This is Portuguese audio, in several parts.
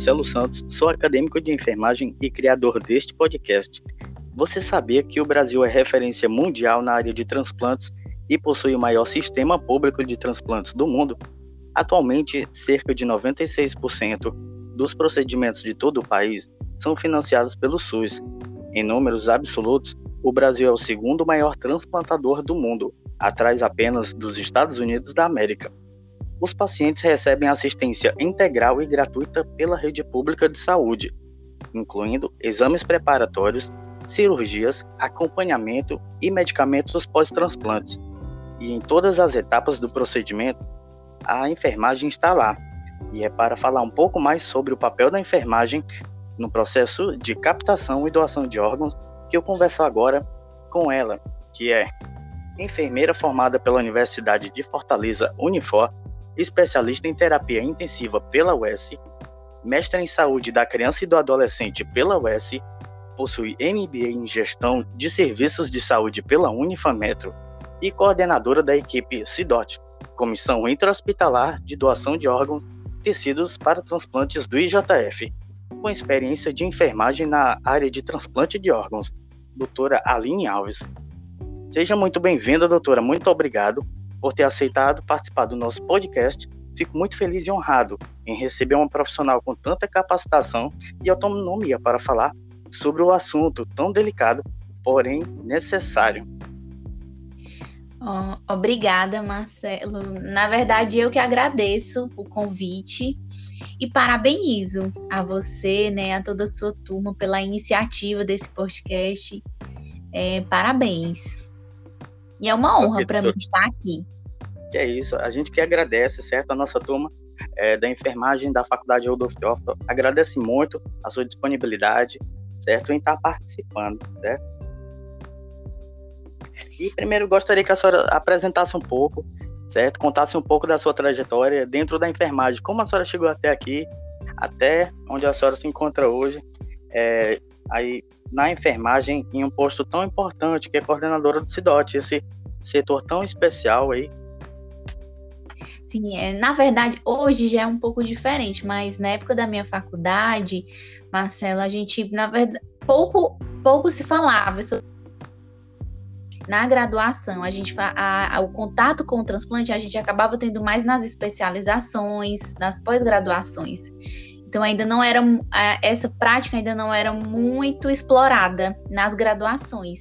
Marcelo Santos, sou acadêmico de enfermagem e criador deste podcast. Você sabia que o Brasil é referência mundial na área de transplantes e possui o maior sistema público de transplantes do mundo? Atualmente, cerca de 96% dos procedimentos de todo o país são financiados pelo SUS. Em números absolutos, o Brasil é o segundo maior transplantador do mundo, atrás apenas dos Estados Unidos da América os pacientes recebem assistência integral e gratuita pela rede pública de saúde, incluindo exames preparatórios, cirurgias, acompanhamento e medicamentos pós-transplantes. E em todas as etapas do procedimento, a enfermagem está lá. E é para falar um pouco mais sobre o papel da enfermagem no processo de captação e doação de órgãos que eu converso agora com ela, que é enfermeira formada pela Universidade de Fortaleza, Unifor, especialista em terapia intensiva pela UES, mestre em saúde da criança e do adolescente pela UES, possui MBA em gestão de serviços de saúde pela Unifametro e coordenadora da equipe CIDOT, Comissão Intra-Hospitalar de Doação de Órgãos Tecidos para Transplantes do IJF, com experiência de enfermagem na área de transplante de órgãos, doutora Aline Alves. Seja muito bem-vinda, doutora. Muito obrigado por ter aceitado participar do nosso podcast. Fico muito feliz e honrado em receber uma profissional com tanta capacitação e autonomia para falar sobre o assunto tão delicado, porém necessário. Oh, obrigada, Marcelo. Na verdade, eu que agradeço o convite e parabenizo a você, né, a toda a sua turma pela iniciativa desse podcast. É, parabéns. E é uma honra para mim estar aqui. Que é isso, a gente que agradece, certo? A nossa turma é, da enfermagem da Faculdade Rodolfo Teófilo agradece muito a sua disponibilidade, certo? Em estar participando, certo? E primeiro gostaria que a senhora apresentasse um pouco, certo? Contasse um pouco da sua trajetória dentro da enfermagem, como a senhora chegou até aqui, até onde a senhora se encontra hoje, é, aí na enfermagem em um posto tão importante que é coordenadora do CIDOT, esse setor tão especial aí. Sim, é, na verdade, hoje já é um pouco diferente, mas na época da minha faculdade, Marcelo, a gente, na verdade, pouco, pouco se falava sobre na graduação, a gente a, a, o contato com o transplante a gente acabava tendo mais nas especializações, nas pós-graduações. Então ainda não era essa prática ainda não era muito explorada nas graduações.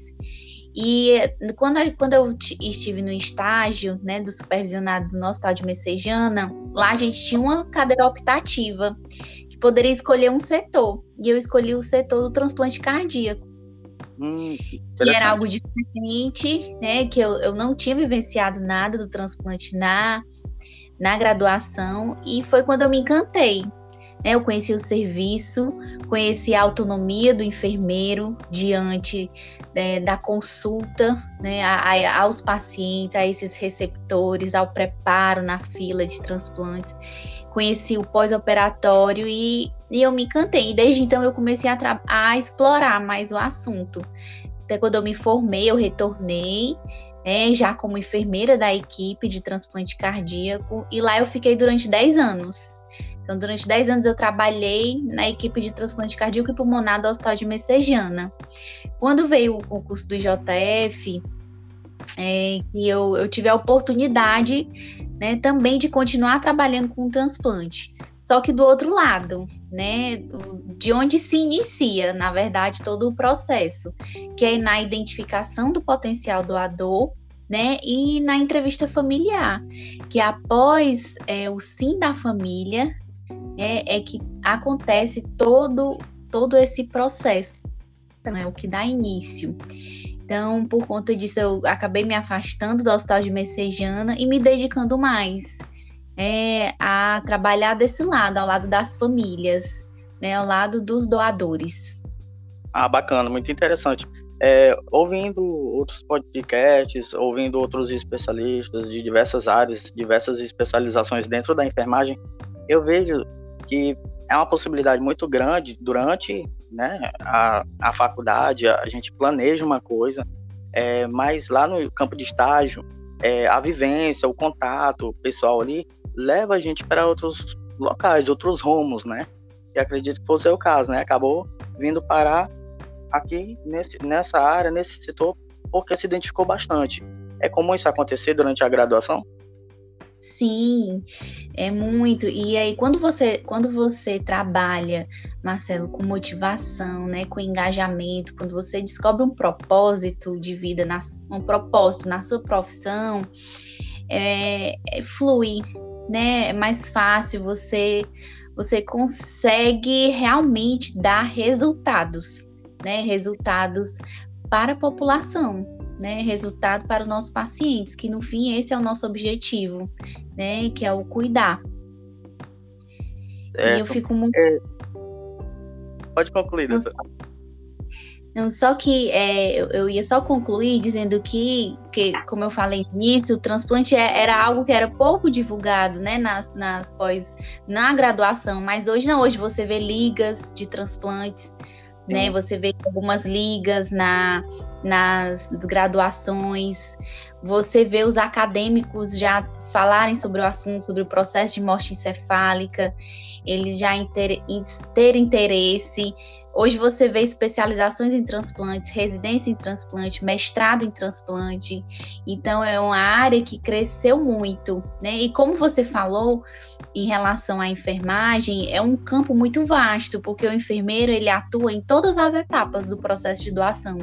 E quando, quando eu estive no estágio, né, do supervisionado do nosso tal de Messejana, lá a gente tinha uma cadeira optativa que poderia escolher um setor. E eu escolhi o setor do transplante cardíaco. Hum, e era algo diferente, né? Que eu, eu não tinha vivenciado nada do transplante na, na graduação. E foi quando eu me encantei né? Eu conheci o serviço, conheci a autonomia do enfermeiro diante né, da consulta né, a, a, aos pacientes, a esses receptores, ao preparo na fila de transplantes. Conheci o pós-operatório e, e eu me encantei. E desde então eu comecei a, a explorar mais o assunto. Até quando eu me formei, eu retornei né, já como enfermeira da equipe de transplante cardíaco, e lá eu fiquei durante 10 anos. Então, durante 10 anos eu trabalhei na equipe de transplante cardíaco e pulmonar do Hospital de Messejana. Quando veio o concurso do IJF, é, e eu, eu tive a oportunidade né, também de continuar trabalhando com o transplante. Só que do outro lado, né, de onde se inicia, na verdade, todo o processo, que é na identificação do potencial doador, né, e na entrevista familiar, que após é, o sim da família, é, é que acontece todo, todo esse processo, é o que dá início. Então, por conta disso, eu acabei me afastando do hospital de Messejana e me dedicando mais é, a trabalhar desse lado, ao lado das famílias, né, ao lado dos doadores. Ah, bacana, muito interessante. É, ouvindo outros podcasts, ouvindo outros especialistas de diversas áreas, diversas especializações dentro da enfermagem, eu vejo que é uma possibilidade muito grande durante né? A, a faculdade, a, a gente planeja uma coisa, é, mas lá no campo de estágio, é, a vivência, o contato, pessoal ali, leva a gente para outros locais, outros rumos, né? E acredito que fosse o caso, né? Acabou vindo parar aqui nesse, nessa área, nesse setor, porque se identificou bastante. É comum isso acontecer durante a graduação? Sim, é muito. E aí, quando você, quando você trabalha, Marcelo, com motivação, né, com engajamento, quando você descobre um propósito de vida, na, um propósito na sua profissão, é, é flui, né? É mais fácil, você, você consegue realmente dar resultados, né? Resultados para a população, né, resultado para os nossos pacientes, que no fim esse é o nosso objetivo, né, que é o cuidar. É, e eu fico muito. É... Pode concluir, doutor. Não, só que é, eu, eu, ia só concluir dizendo que, que, como eu falei nisso, o transplante é, era algo que era pouco divulgado, né, nas, nas pós, na graduação, mas hoje não, hoje você vê ligas de transplantes, né? Você vê algumas ligas na, nas graduações, você vê os acadêmicos já falarem sobre o assunto, sobre o processo de morte encefálica, eles já ter, ter interesse. Hoje você vê especializações em transplantes, residência em transplante, mestrado em transplante. Então é uma área que cresceu muito, né? E como você falou em relação à enfermagem, é um campo muito vasto, porque o enfermeiro ele atua em todas as etapas do processo de doação.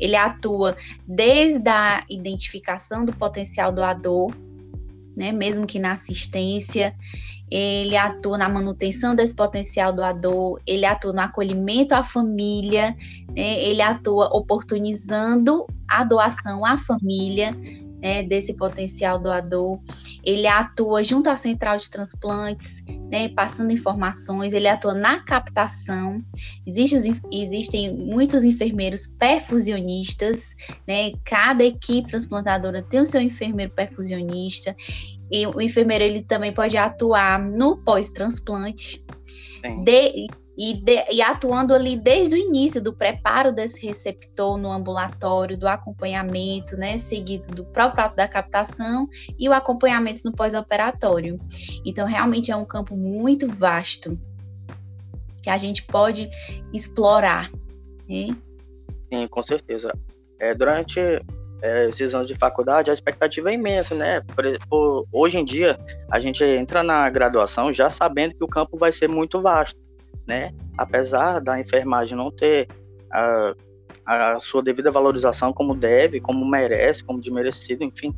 Ele atua desde a identificação do potencial doador, né, mesmo que na assistência, ele atua na manutenção desse potencial doador, ele atua no acolhimento à família, né, ele atua oportunizando a doação à família, né, desse potencial doador. Ele atua junto à central de transplantes, né, passando informações, ele atua na captação. Existe, existem muitos enfermeiros perfusionistas, né, cada equipe transplantadora tem o seu enfermeiro perfusionista. E o enfermeiro ele também pode atuar no pós-transplante. E, de, e, atuando ali desde o início do preparo desse receptor no ambulatório, do acompanhamento, né, seguido do próprio ato da captação e o acompanhamento no pós-operatório. Então, realmente é um campo muito vasto que a gente pode explorar. Né? Sim, com certeza. É, durante é, esses anos de faculdade, a expectativa é imensa, né? Por, por, hoje em dia, a gente entra na graduação já sabendo que o campo vai ser muito vasto né? Apesar da enfermagem não ter a, a sua devida valorização como deve, como merece, como de merecido, enfim,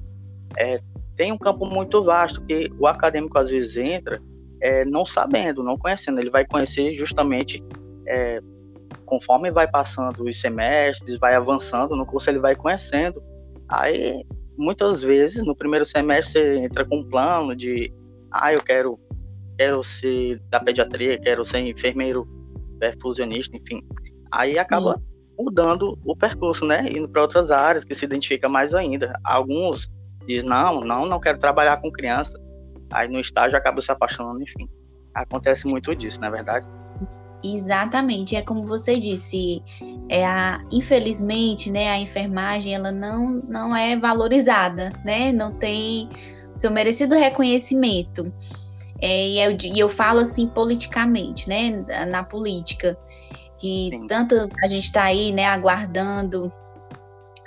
é, tem um campo muito vasto que o acadêmico às vezes entra é, não sabendo, não conhecendo. Ele vai conhecer justamente é, conforme vai passando os semestres, vai avançando no curso, ele vai conhecendo. Aí, muitas vezes, no primeiro semestre, você entra com um plano de, ah, eu quero quero ser da pediatria, quero ser enfermeiro perfusionista, enfim. Aí acaba mudando o percurso, né? Indo para outras áreas que se identifica mais ainda. Alguns dizem, não, não, não quero trabalhar com criança. Aí no estágio acaba se apaixonando, enfim. Acontece muito disso, não é verdade? Exatamente, é como você disse, é a, infelizmente, né, a enfermagem ela não, não é valorizada, né, não tem seu merecido reconhecimento. É, e, eu, e eu falo assim politicamente, né? Na política, que Sim. tanto a gente está aí, né, aguardando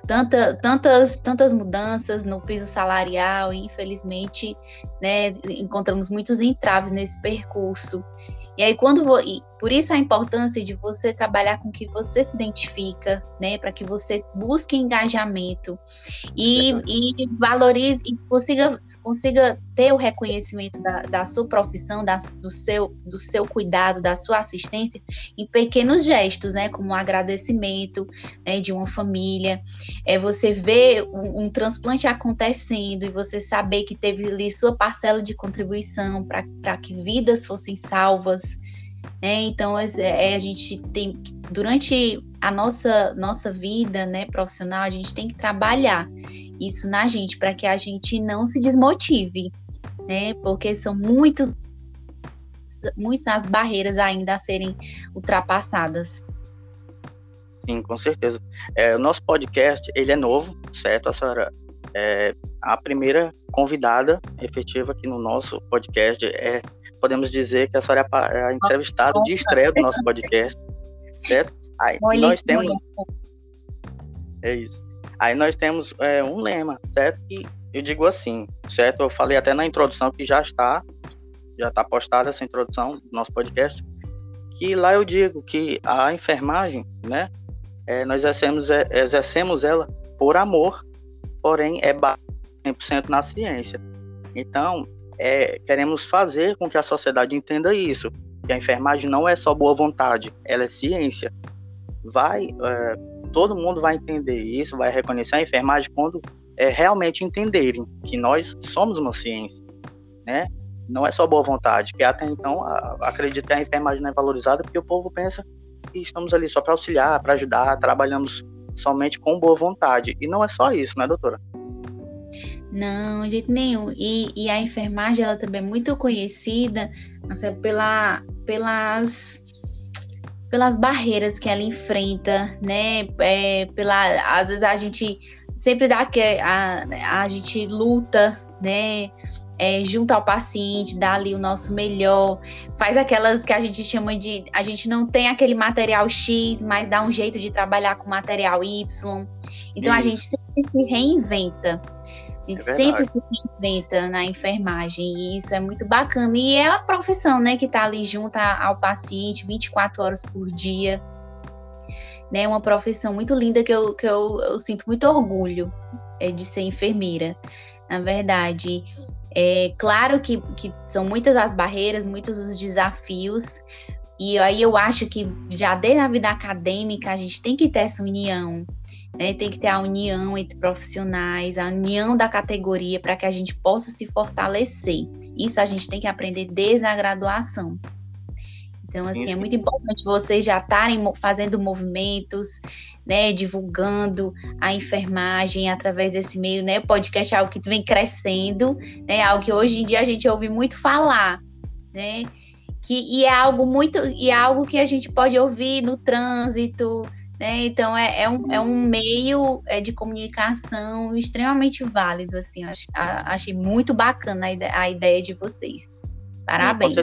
tanta, tantas, tantas mudanças no piso salarial, e infelizmente, né, encontramos muitos entraves nesse percurso. E aí, quando vou, por isso a importância de você trabalhar com o que você se identifica, né, para que você busque engajamento e, e valorize e consiga, consiga ter o reconhecimento da, da sua profissão, da, do, seu, do seu cuidado, da sua assistência em pequenos gestos, né, como um agradecimento né, de uma família, é você ver um, um transplante acontecendo e você saber que teve ali sua parcela de contribuição para que vidas fossem salvas. Né? Então, é, é, a gente tem, durante a nossa, nossa vida né, profissional, a gente tem que trabalhar isso na gente para que a gente não se desmotive, né? Porque são muitos, muitas as barreiras ainda a serem ultrapassadas. Sim, com certeza. É, o nosso podcast, ele é novo, certo? A senhora é a primeira convidada efetiva aqui no nosso podcast. É, podemos dizer que a senhora é a, entrevistada de estreia do nosso podcast, certo? Aí, nós temos... É isso. Aí nós temos é, um lema, certo? E eu digo assim, certo? Eu falei até na introdução que já está, já está postada essa introdução do nosso podcast, que lá eu digo que a enfermagem, né? É, nós exercemos, é, exercemos ela por amor, porém é 100% na ciência. Então, é, queremos fazer com que a sociedade entenda isso, que a enfermagem não é só boa vontade, ela é ciência. Vai é, todo mundo vai entender isso, vai reconhecer a enfermagem quando é, realmente entenderem que nós somos uma ciência, né? Não é só boa vontade, que até então acredito que a enfermagem não é valorizada porque o povo pensa que estamos ali só para auxiliar, para ajudar, trabalhamos somente com boa vontade. E não é só isso, né, doutora? Não, de jeito nenhum. E, e a enfermagem, ela também é muito conhecida assim, pela, pelas pelas barreiras que ela enfrenta, né? É, pela, às vezes a gente sempre dá que a, a gente luta, né? É, junto ao paciente, dá ali o nosso melhor, faz aquelas que a gente chama de. A gente não tem aquele material X, mas dá um jeito de trabalhar com material Y. Então Isso. a gente sempre se reinventa. A gente é sempre se reinventa na enfermagem e isso é muito bacana. E é a profissão, né, que está ali junto ao paciente 24 horas por dia. Né, uma profissão muito linda que eu, que eu, eu sinto muito orgulho é, de ser enfermeira. Na verdade, é claro que, que são muitas as barreiras, muitos os desafios, e aí eu acho que já desde a vida acadêmica a gente tem que ter essa união né? Tem que ter a união entre profissionais, a união da categoria para que a gente possa se fortalecer. Isso a gente tem que aprender desde a graduação. Então, assim, é muito importante vocês já estarem fazendo movimentos, né, divulgando a enfermagem através desse meio, né? O podcast é algo que vem crescendo, né? Algo que hoje em dia a gente ouve muito falar, né? Que, e é algo muito, e é algo que a gente pode ouvir no trânsito, né? Então é, é, um, é um meio é, de comunicação extremamente válido, assim. Ach, achei muito bacana a ideia, a ideia de vocês. Parabéns.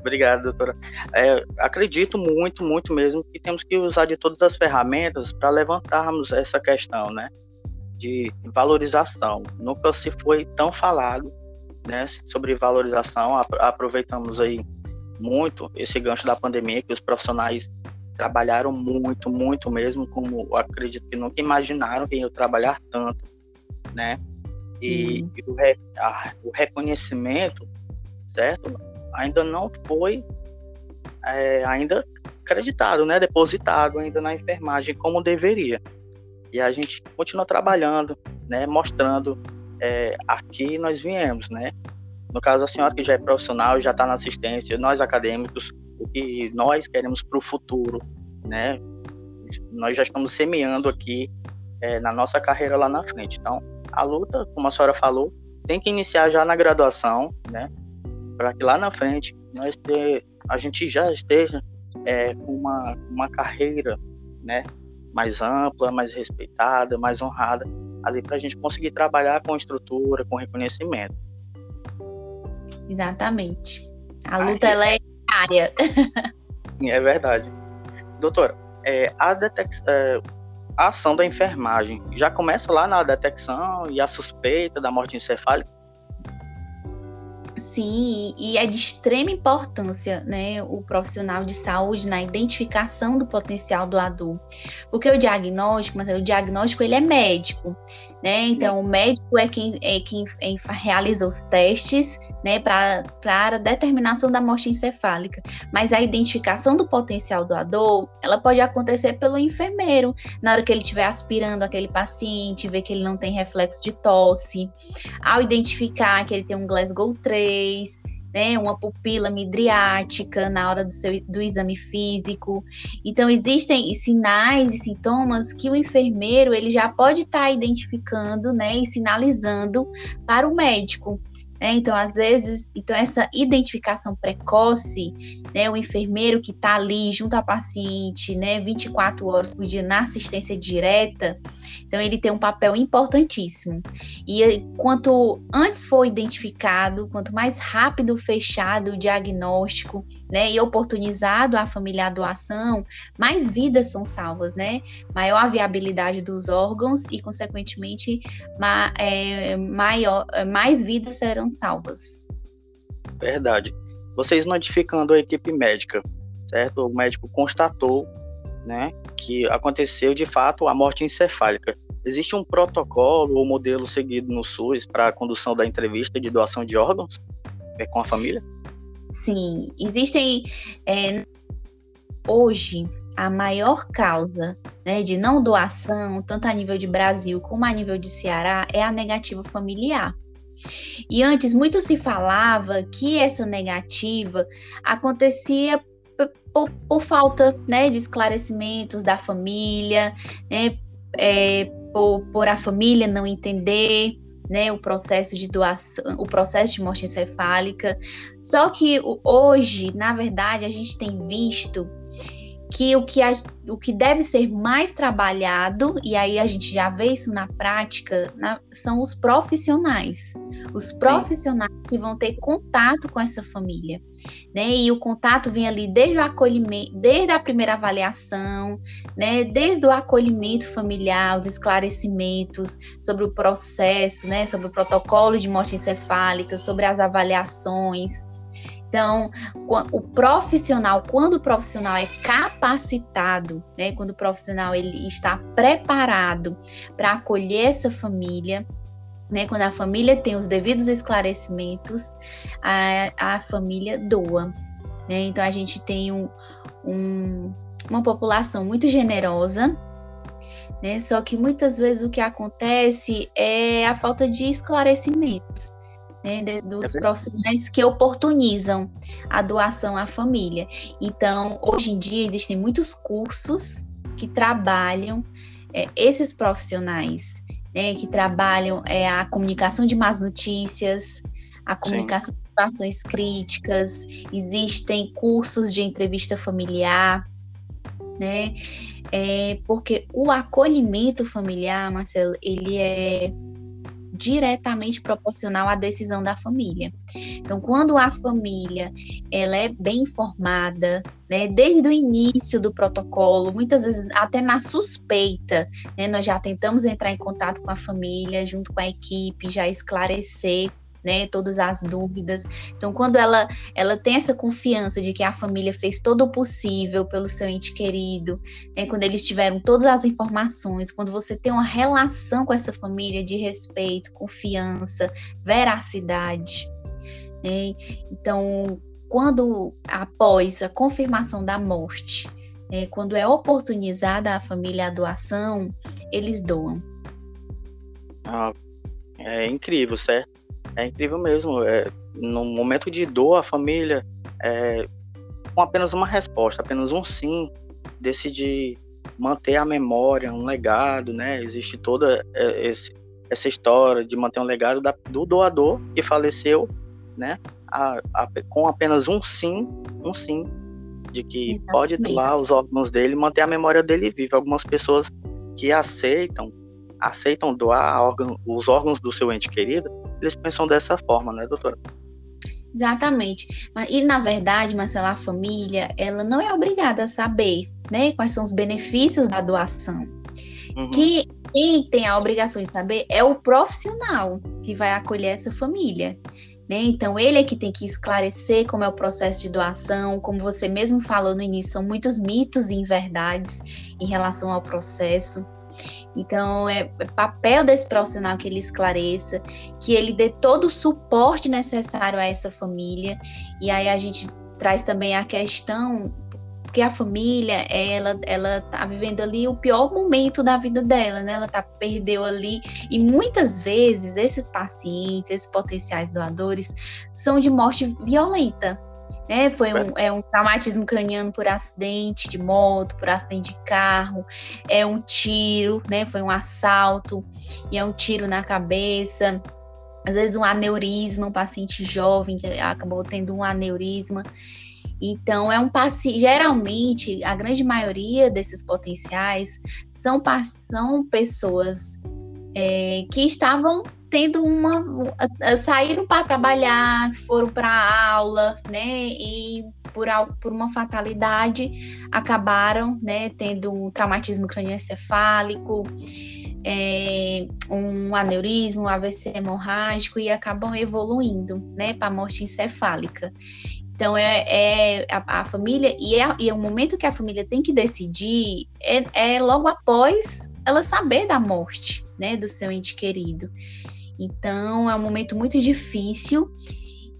Obrigado, doutora. É, acredito muito, muito mesmo que temos que usar de todas as ferramentas para levantarmos essa questão, né? De valorização. Nunca se foi tão falado, né? Sobre valorização. Aproveitamos aí muito esse gancho da pandemia que os profissionais trabalharam muito, muito mesmo, como acredito que nunca imaginaram que iam trabalhar tanto, né? E, uhum. e o, re, a, o, reconhecimento, certo? Ainda não foi é, ainda acreditado, né? Depositado ainda na enfermagem como deveria. E a gente continua trabalhando, né? Mostrando é, aqui nós viemos, né? No caso, a senhora que já é profissional, já está na assistência, nós acadêmicos, o que nós queremos para o futuro, né? Nós já estamos semeando aqui é, na nossa carreira lá na frente. Então, a luta, como a senhora falou, tem que iniciar já na graduação, né? Para que lá na frente nós ter, a gente já esteja é, com uma, uma carreira, né? Mais ampla, mais respeitada, mais honrada, ali para a gente conseguir trabalhar com estrutura, com reconhecimento. Exatamente. A luta ela é área. é verdade. Doutora, é, a, detec... É, a ação da enfermagem já começa lá na detecção e a suspeita da morte encefálica? Sim, e é de extrema importância, né, o profissional de saúde na identificação do potencial doador, porque o diagnóstico, mas o diagnóstico ele é médico, né? Então, o médico é quem, é quem é, realiza os testes, né, para a determinação da morte encefálica. Mas a identificação do potencial doador, ela pode acontecer pelo enfermeiro, na hora que ele estiver aspirando aquele paciente, ver que ele não tem reflexo de tosse, ao identificar que ele tem um Glasgow 3, né, uma pupila midriática na hora do, seu, do exame físico. Então, existem sinais e sintomas que o enfermeiro ele já pode estar tá identificando né, e sinalizando para o médico. É, então, às vezes, então essa identificação precoce, né, o enfermeiro que está ali junto à paciente, né, 24 horas por dia na assistência direta, então ele tem um papel importantíssimo. E quanto antes for identificado, quanto mais rápido fechado o diagnóstico, né, e oportunizado a família a doação, mais vidas são salvas, né? Maior a viabilidade dos órgãos e, consequentemente, ma é, maior, mais vidas serão salvas. Verdade. Vocês notificando a equipe médica, certo? O médico constatou, né, que aconteceu de fato a morte encefálica. Existe um protocolo ou modelo seguido no SUS para a condução da entrevista de doação de órgãos é, com a família? Sim, existem é, hoje a maior causa né, de não doação, tanto a nível de Brasil como a nível de Ceará, é a negativa familiar. E antes muito se falava que essa negativa acontecia por, por falta né, de esclarecimentos da família, né, é, por, por a família não entender né, o processo de doação, o processo de morte encefálica. Só que hoje, na verdade, a gente tem visto que o que, a, o que deve ser mais trabalhado, e aí a gente já vê isso na prática, na, são os profissionais. Os profissionais Sim. que vão ter contato com essa família. Né? E o contato vem ali desde o acolhimento, desde a primeira avaliação, né? desde o acolhimento familiar, os esclarecimentos sobre o processo, né? sobre o protocolo de morte encefálica, sobre as avaliações. Então, o profissional, quando o profissional é capacitado, né, quando o profissional ele está preparado para acolher essa família, né, quando a família tem os devidos esclarecimentos, a, a família doa. Né? Então, a gente tem um, um, uma população muito generosa, né? Só que muitas vezes o que acontece é a falta de esclarecimentos né, de, dos é profissionais que oportunizam a doação à família. Então, hoje em dia, existem muitos cursos que trabalham é, esses profissionais, né, que trabalham é, a comunicação de más notícias, a comunicação Sim. de situações críticas, existem cursos de entrevista familiar, né? É, porque o acolhimento familiar, Marcelo, ele é diretamente proporcional à decisão da família. Então, quando a família ela é bem informada, né, desde o início do protocolo, muitas vezes até na suspeita, né, nós já tentamos entrar em contato com a família, junto com a equipe, já esclarecer né, todas as dúvidas. Então, quando ela, ela tem essa confiança de que a família fez todo o possível pelo seu ente querido, né, quando eles tiveram todas as informações, quando você tem uma relação com essa família de respeito, confiança, veracidade, né, então, quando após a confirmação da morte, né, quando é oportunizada a família a doação, eles doam. Ah, é incrível, certo? É incrível mesmo. É, no momento de dor, a família, é, com apenas uma resposta, apenas um sim, decide manter a memória, um legado, né? Existe toda é, esse, essa história de manter um legado da, do doador que faleceu, né? A, a, com apenas um sim, um sim, de que Exatamente. pode doar os órgãos dele, manter a memória dele viva. Algumas pessoas que aceitam, aceitam doar órgão, os órgãos do seu ente querido, eles pensam dessa forma, né, doutora? Exatamente. E na verdade, Marcela, a família, ela não é obrigada a saber, né, quais são os benefícios da doação. Uhum. Que quem tem a obrigação de saber é o profissional que vai acolher essa família. Né? Então, ele é que tem que esclarecer como é o processo de doação, como você mesmo falou no início, são muitos mitos e inverdades em relação ao processo. Então, é, papel desse profissional que ele esclareça, que ele dê todo o suporte necessário a essa família. E aí a gente traz também a questão porque a família, ela, ela tá vivendo ali o pior momento da vida dela, né? Ela tá, perdeu ali, e muitas vezes esses pacientes, esses potenciais doadores, são de morte violenta, né? Foi um, é um traumatismo craniano por acidente de moto, por acidente de carro, é um tiro, né? Foi um assalto e é um tiro na cabeça. Às vezes um aneurisma, um paciente jovem que acabou tendo um aneurisma. Então, é um paciente. Geralmente, a grande maioria desses potenciais são, são pessoas é, que estavam tendo uma. saíram para trabalhar, foram para aula, né? E por, por uma fatalidade acabaram né, tendo um traumatismo crânioencefálico, é, um aneurisma, um AVC hemorrágico e acabam evoluindo né, para morte encefálica. Então, é, é a, a, família, e é, e é o momento que a família tem que decidir, é, é logo após ela saber da morte, né, do seu ente querido. Então, é um momento muito difícil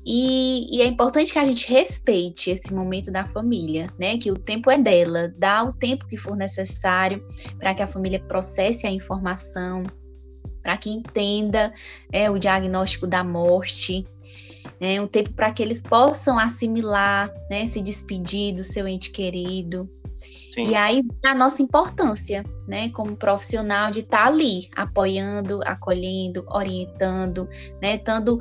e, e, é importante que a gente respeite esse momento da família, né? Que o tempo é dela, dá o tempo que for necessário para que a família processe a informação, para que entenda é, o diagnóstico da morte, é, um tempo para que eles possam assimilar, né? Se despedir do seu ente querido. Sim. E aí a nossa importância, né, como profissional de estar tá ali, apoiando, acolhendo, orientando, né, dando,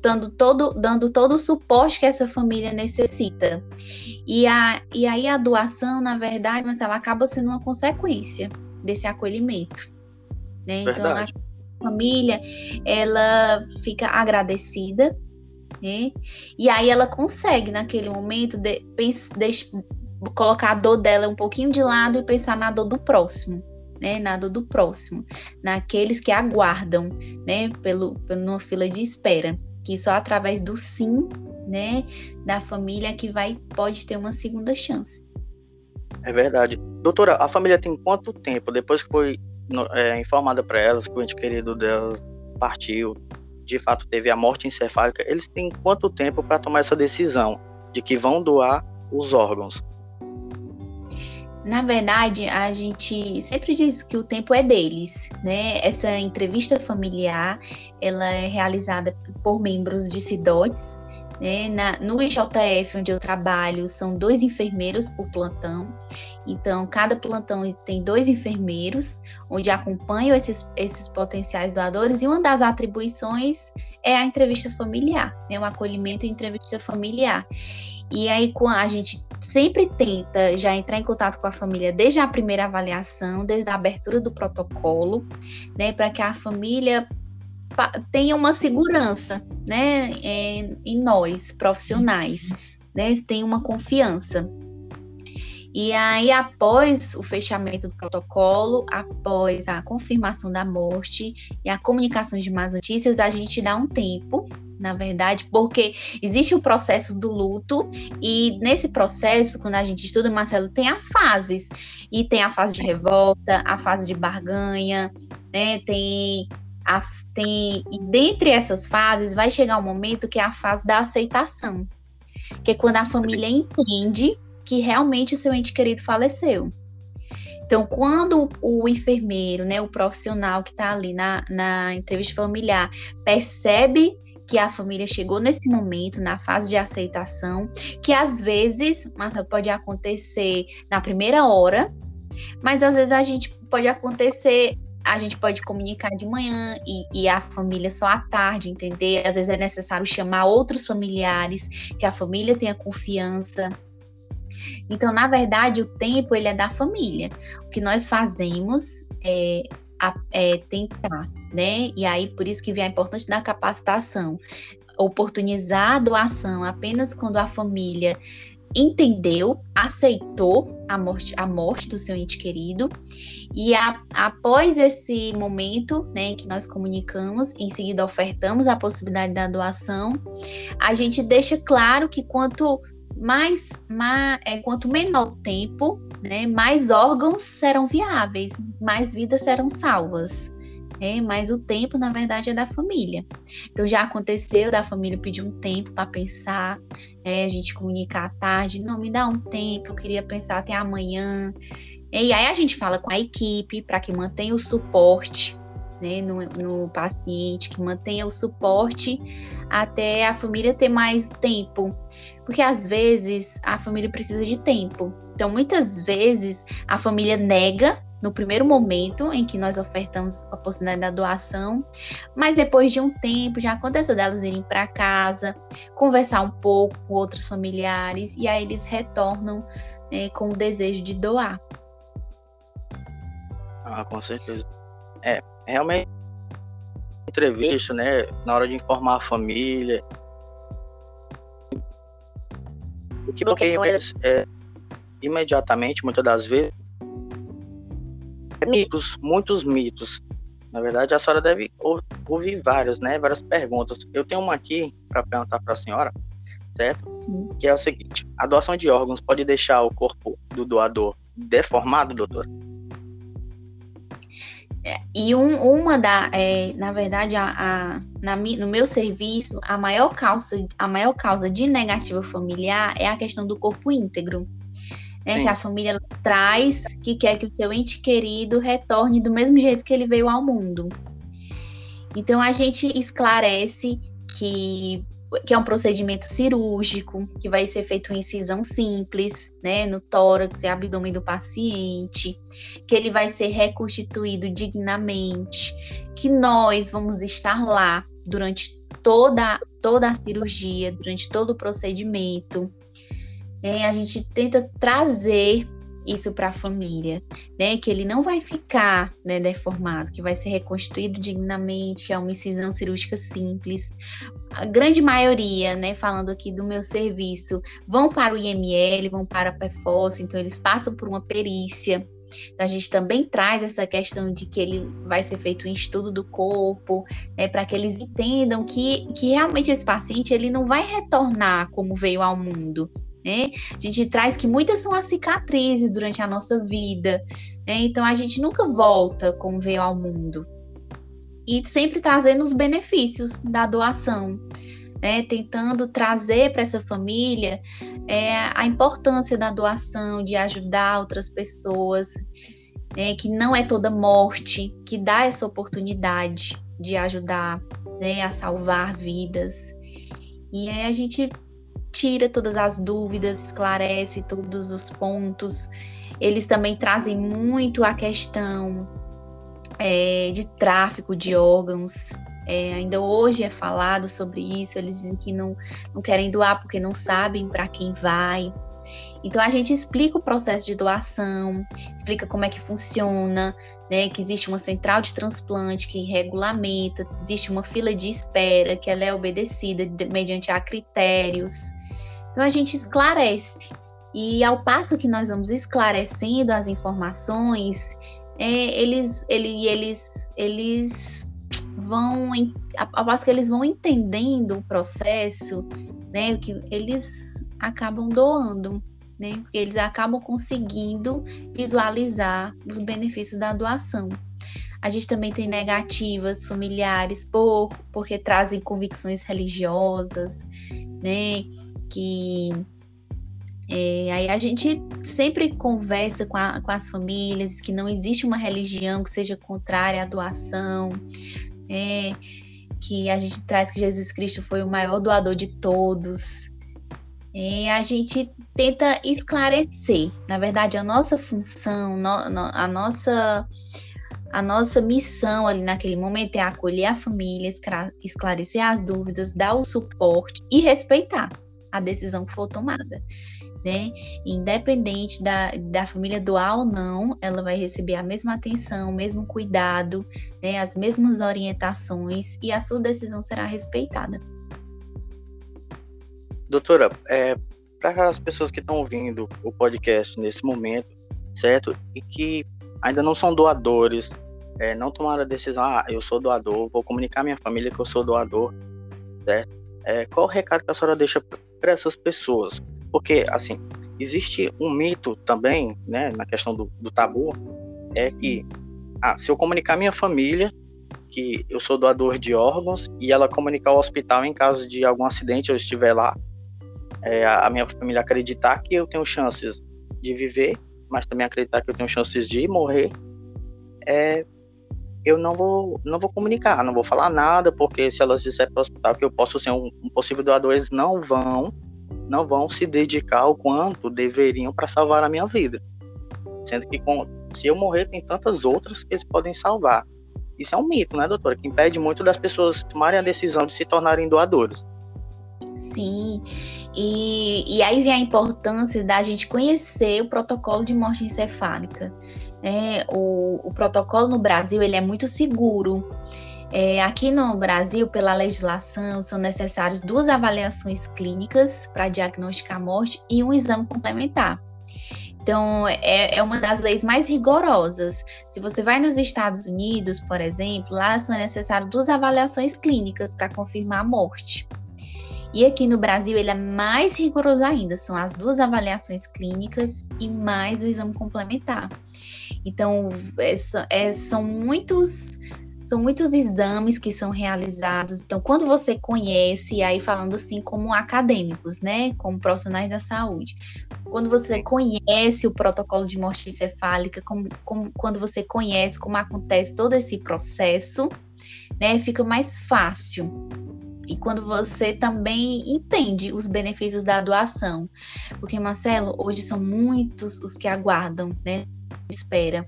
dando, todo, dando todo o suporte que essa família necessita. E, a, e aí a doação, na verdade, mas ela acaba sendo uma consequência desse acolhimento. Né? Então, a família, ela fica agradecida, né? E aí ela consegue, naquele momento, de, de, colocar a dor dela um pouquinho de lado e pensar na dor do próximo, né? Na dor do próximo, naqueles que aguardam, né? Pelo, numa fila de espera, que só através do sim, né? Da família que vai pode ter uma segunda chance. É verdade, doutora. A família tem quanto tempo depois que foi é, informada para elas que o ente querido dela partiu, de fato teve a morte encefálica? Eles têm quanto tempo para tomar essa decisão de que vão doar os órgãos? Na verdade, a gente sempre diz que o tempo é deles, né? Essa entrevista familiar, ela é realizada por membros de CIDOTS, né? Na, no IJF, onde eu trabalho, são dois enfermeiros por plantão. Então, cada plantão tem dois enfermeiros, onde acompanham esses, esses potenciais doadores, e uma das atribuições é a entrevista familiar, né? O acolhimento e entrevista familiar. E aí a gente sempre tenta já entrar em contato com a família desde a primeira avaliação, desde a abertura do protocolo, né, para que a família tenha uma segurança, né, em, em nós profissionais, né, tenha uma confiança. E aí, após o fechamento do protocolo, após a confirmação da morte e a comunicação de más notícias, a gente dá um tempo, na verdade, porque existe o processo do luto, e nesse processo, quando a gente estuda, Marcelo, tem as fases. E tem a fase de revolta, a fase de barganha, né? Tem a, tem, e dentre essas fases vai chegar um momento que é a fase da aceitação, que é quando a família entende que realmente o seu ente querido faleceu. Então, quando o enfermeiro, né, o profissional que está ali na, na entrevista familiar, percebe que a família chegou nesse momento, na fase de aceitação, que às vezes pode acontecer na primeira hora, mas às vezes a gente pode acontecer, a gente pode comunicar de manhã e, e, a família só à tarde, entender? Às vezes é necessário chamar outros familiares, que a família tenha confiança. Então, na verdade, o tempo ele é da família. O que nós fazemos é, é tentar, né? E aí, por isso que vem a importância da capacitação. Oportunizar a doação apenas quando a família entendeu, aceitou a morte, a morte do seu ente querido e a, após esse momento, né, que nós comunicamos, em seguida ofertamos a possibilidade da doação, a gente deixa claro que quanto mais, mais é, quanto menor o tempo, né, mais órgãos serão viáveis, mais vidas serão salvas. é, mas o tempo, na verdade, é da família. Então já aconteceu da família pedir um tempo para pensar, é, a gente comunicar à tarde, não, me dá um tempo, eu queria pensar até amanhã. E aí a gente fala com a equipe para que mantenha o suporte né, no, no, paciente, que mantenha o suporte até a família ter mais tempo. Porque às vezes a família precisa de tempo. Então, muitas vezes a família nega no primeiro momento em que nós ofertamos a possibilidade da doação, mas depois de um tempo já aconteceu delas irem para casa, conversar um pouco com outros familiares e aí eles retornam né, com o desejo de doar. Ah, com certeza. É, realmente entrevista, né, na hora de informar a família. O que bloqueia eles é, imediatamente, muitas das vezes, mitos, muitos mitos. Na verdade, a senhora deve ouvir várias, né, várias perguntas. Eu tenho uma aqui para perguntar para a senhora, certo? Sim. Que é o seguinte: a doação de órgãos pode deixar o corpo do doador deformado, doutor? E um, uma da, é, na verdade, a, a, na, no meu serviço, a maior causa, a maior causa de negativa familiar é a questão do corpo íntegro. Né, que a família traz, que quer que o seu ente querido retorne do mesmo jeito que ele veio ao mundo. Então a gente esclarece que que é um procedimento cirúrgico, que vai ser feito uma incisão simples, né, no tórax e abdômen do paciente, que ele vai ser reconstituído dignamente, que nós vamos estar lá durante toda, toda a cirurgia, durante todo o procedimento. É, a gente tenta trazer isso para a família, né? Que ele não vai ficar né, deformado, que vai ser reconstruído dignamente, que é uma incisão cirúrgica simples. A grande maioria, né, falando aqui do meu serviço, vão para o IML, vão para a PFOS, então eles passam por uma perícia. Então, a gente também traz essa questão de que ele vai ser feito um estudo do corpo, né, para que eles entendam que, que realmente esse paciente ele não vai retornar como veio ao mundo, né? A gente traz que muitas são as cicatrizes durante a nossa vida, né? então a gente nunca volta como veio ao mundo. E sempre trazendo os benefícios da doação, né? tentando trazer para essa família é, a importância da doação, de ajudar outras pessoas, né? que não é toda morte, que dá essa oportunidade de ajudar né? a salvar vidas. E aí a gente tira todas as dúvidas, esclarece todos os pontos. Eles também trazem muito a questão é, de tráfico de órgãos. É, ainda hoje é falado sobre isso. Eles dizem que não, não querem doar porque não sabem para quem vai. Então a gente explica o processo de doação, explica como é que funciona, né, que existe uma central de transplante que regulamenta, existe uma fila de espera que ela é obedecida mediante a critérios. Então a gente esclarece. E ao passo que nós vamos esclarecendo as informações, é, eles, ele, eles, eles vão, ao passo que eles vão entendendo o processo, né, que eles acabam doando, né, porque eles acabam conseguindo visualizar os benefícios da doação. A gente também tem negativas familiares por porque trazem convicções religiosas, né? que é, aí a gente sempre conversa com, a, com, as famílias que não existe uma religião que seja contrária à doação, é, que a gente traz que Jesus Cristo foi o maior doador de todos. É, a gente tenta esclarecer. Na verdade, a nossa função, no, no, a nossa a nossa missão ali naquele momento é acolher a família, esclarecer as dúvidas, dar o suporte e respeitar a decisão que for tomada. Né? Independente da, da família doar ou não, ela vai receber a mesma atenção, o mesmo cuidado, né? as mesmas orientações e a sua decisão será respeitada. Doutora, é, para as pessoas que estão ouvindo o podcast nesse momento, certo? E que ainda não são doadores, é, não tomaram a decisão, ah, eu sou doador, vou comunicar à minha família que eu sou doador, certo? É, qual o recado que a senhora deixa para essas pessoas? Porque, assim, existe um mito também, né, na questão do, do tabu, é que, ah, se eu comunicar minha família, que eu sou doador de órgãos e ela comunicar ao hospital em caso de algum acidente eu estiver lá. É, a minha família acreditar que eu tenho chances de viver, mas também acreditar que eu tenho chances de morrer. É, eu não vou, não vou comunicar, não vou falar nada, porque se elas disserem para o hospital que eu posso ser um, um, possível doador, eles não vão, não vão se dedicar o quanto deveriam para salvar a minha vida. Sendo que com, se eu morrer, tem tantas outras que eles podem salvar. Isso é um mito, né, doutora? Que impede muito das pessoas tomarem a decisão de se tornarem doadores. Sim, e, e aí vem a importância da gente conhecer o protocolo de morte encefálica. É, o, o protocolo no Brasil ele é muito seguro. É, aqui no Brasil, pela legislação, são necessárias duas avaliações clínicas para diagnosticar a morte e um exame complementar. Então, é, é, uma das leis mais rigorosas. Se você vai nos Estados Unidos, por exemplo, lá são necessárias duas avaliações clínicas para confirmar a morte. E aqui no Brasil ele é mais rigoroso ainda, são as duas avaliações clínicas e mais o exame complementar. Então, é, é, são muitos são muitos exames que são realizados. Então, quando você conhece, aí falando assim como acadêmicos, né, como profissionais da saúde, quando você conhece o protocolo de morte encefálica, como, como, quando você conhece como acontece todo esse processo, né, fica mais fácil e quando você também entende os benefícios da doação. Porque, Marcelo, hoje são muitos os que aguardam, né? Espera.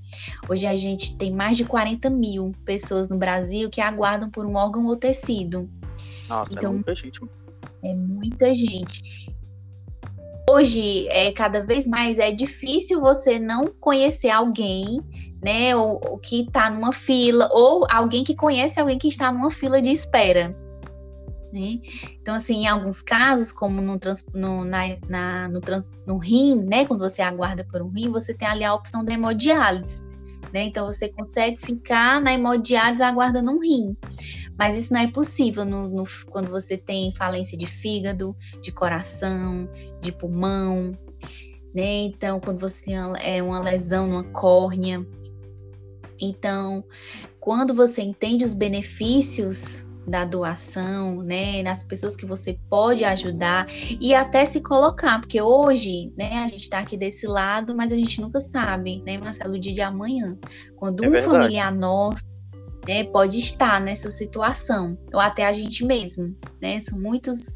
Hoje a gente tem mais de 40 mil pessoas no Brasil que aguardam por um órgão ou tecido. Nossa, é então, é muita gente. É muita gente. Hoje, é, cada vez mais é difícil você não conhecer alguém né, ou, ou que está numa fila, ou alguém que conhece alguém que está numa fila de espera. Né? Então, assim, em alguns casos, como no, trans, no, na, na, no, trans, no rim, né, quando você aguarda por um rim, você tem ali a opção da hemodiálise. Né? Então, você consegue ficar na hemodiálise aguardando um rim. Mas isso não é possível no, no, quando você tem falência de fígado, de coração, de pulmão. Né? Então, quando você tem é uma lesão numa córnea. Então, quando você entende os benefícios da doação, né, nas pessoas que você pode ajudar e até se colocar, porque hoje, né, a gente está aqui desse lado, mas a gente nunca sabe, né, Marcelo, o dia de amanhã, quando é um verdade. familiar nosso né, pode estar nessa situação, ou até a gente mesmo, né? São muitos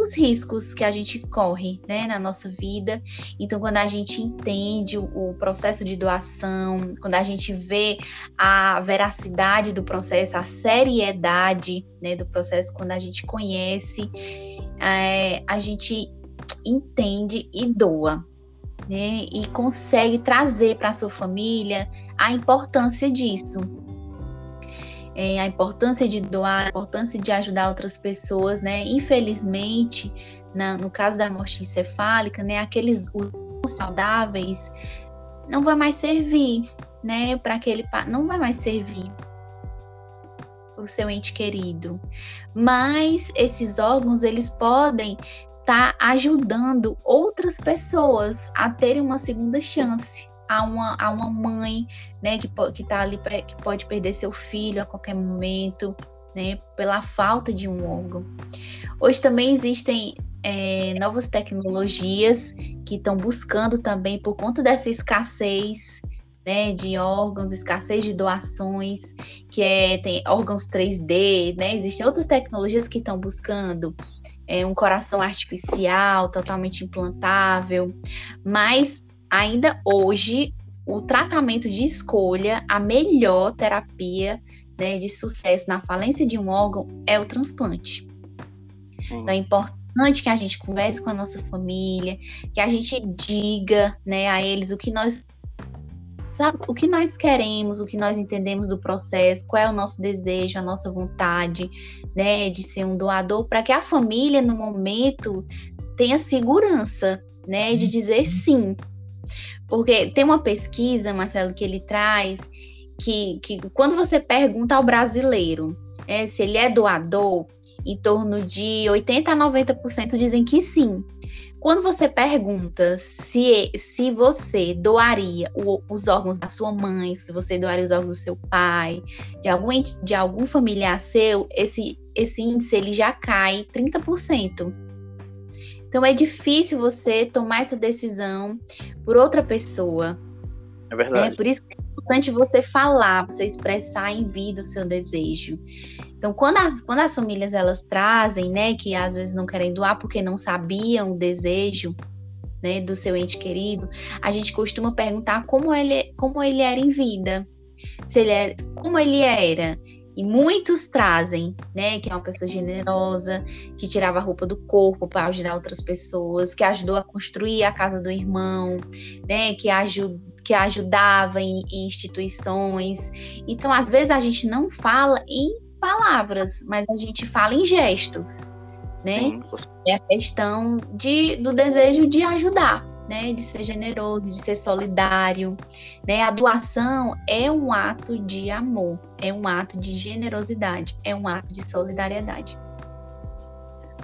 os riscos que a gente corre, né, na nossa vida. Então, quando a gente entende o, o processo de doação, quando a gente vê a veracidade do processo, a seriedade, né, do processo, quando a gente conhece, é, a gente entende e doa, né, e consegue trazer para sua família a importância disso, é, a importância de doar, a importância de ajudar outras pessoas, né? Infelizmente, na, no caso da morte encefálica, né, aqueles os saudáveis não vai mais servir, né, para aquele não vai mais servir o seu ente querido. Mas esses órgãos eles podem estar tá ajudando outras pessoas a terem uma segunda chance a uma, a uma mãe, né, que, que tá ali, que pode perder seu filho a qualquer momento, né, pela falta de um órgão. Hoje também existem é, novas tecnologias que estão buscando também, por conta dessa escassez né, de órgãos, escassez de doações, que é, tem órgãos 3D, né? Existem outras tecnologias que estão buscando é, um coração artificial, totalmente implantável, mas ainda hoje, o tratamento de escolha, a melhor terapia né, de sucesso na falência de um órgão é o transplante. Então é importante que a gente converse com a nossa família, que a gente diga né, a eles o que nós sabe, o que nós queremos, o que nós entendemos do processo, qual é o nosso desejo, a nossa vontade, né, de ser um doador, para que a família no momento tenha segurança, né, de dizer sim, porque tem uma pesquisa, Marcelo, que ele traz que, que quando você pergunta ao brasileiro é, se ele é doador, em torno de 80 a 90% dizem que sim. quando você pergunta se, se você doaria o, os órgãos da sua mãe, se você doaria os órgãos do seu pai, de algum, de algum familiar seu, esse, esse índice ele já cai 30%. Então é difícil você tomar essa decisão por outra pessoa. É verdade. Né? Por isso que é importante você falar, você expressar em vida o seu desejo. Então, quando, a, quando as famílias elas trazem, né, que às vezes não querem doar porque não sabiam o desejo, né, do seu ente querido, a gente costuma perguntar como ele, como ele era em vida, se ele era, como ele era. E muitos trazem, né, que é uma pessoa generosa, que tirava a roupa do corpo para ajudar outras pessoas, que ajudou a construir a casa do irmão, né, que, ajud, que ajudava em, em instituições. Então, às vezes a gente não fala em palavras, mas a gente fala em gestos, né? Sim. É a questão de, do desejo de ajudar, né? De ser generoso, de ser solidário, né? A doação é um ato de amor, é um ato de generosidade, é um ato de solidariedade.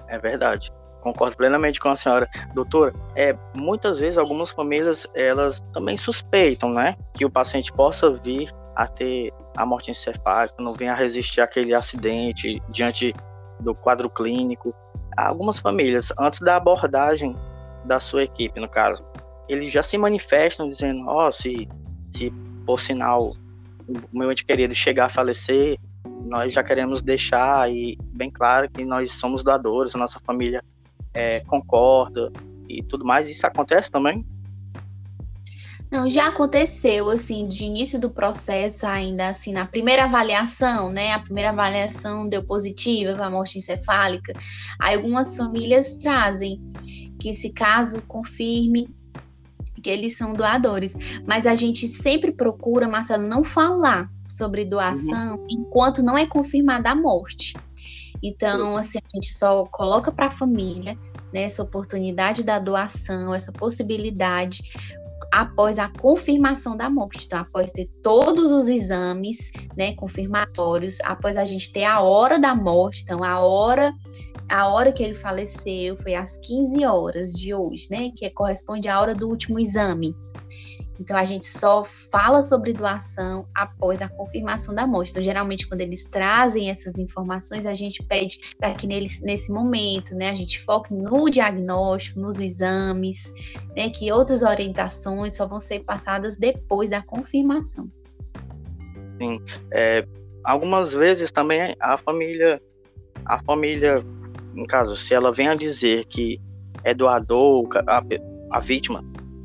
É verdade. Concordo plenamente com a senhora. Doutora, é, muitas vezes algumas famílias, elas também suspeitam, né? Que o paciente possa vir a ter a morte encefálica, não venha a resistir àquele acidente diante do quadro clínico. Algumas famílias, antes da abordagem da sua equipe, no caso, eles já se manifestam dizendo: Ó, oh, se, se por sinal o meu ente querido chegar a falecer, nós já queremos deixar e bem claro que nós somos doadores, a nossa família é, concorda e tudo mais. Isso acontece também? Não, já aconteceu, assim, de início do processo, ainda assim, na primeira avaliação, né? A primeira avaliação deu positiva para a morte encefálica. Aí algumas famílias trazem que esse caso confirme que eles são doadores. Mas a gente sempre procura, Marcelo, não falar sobre doação uhum. enquanto não é confirmada a morte. Então, assim, a gente só coloca para a família né, essa oportunidade da doação, essa possibilidade, após a confirmação da morte, então após ter todos os exames, né, confirmatórios, após a gente ter a hora da morte, então a hora a hora que ele faleceu foi às 15 horas de hoje, né, que corresponde à hora do último exame. Então a gente só fala sobre doação após a confirmação da morte. Então, geralmente, quando eles trazem essas informações, a gente pede para que neles, nesse momento, né, a gente foque no diagnóstico, nos exames, né, que outras orientações só vão ser passadas depois da confirmação. Sim. É, algumas vezes também a família, a família, no caso, se ela vem a dizer que é doador, a, a vítima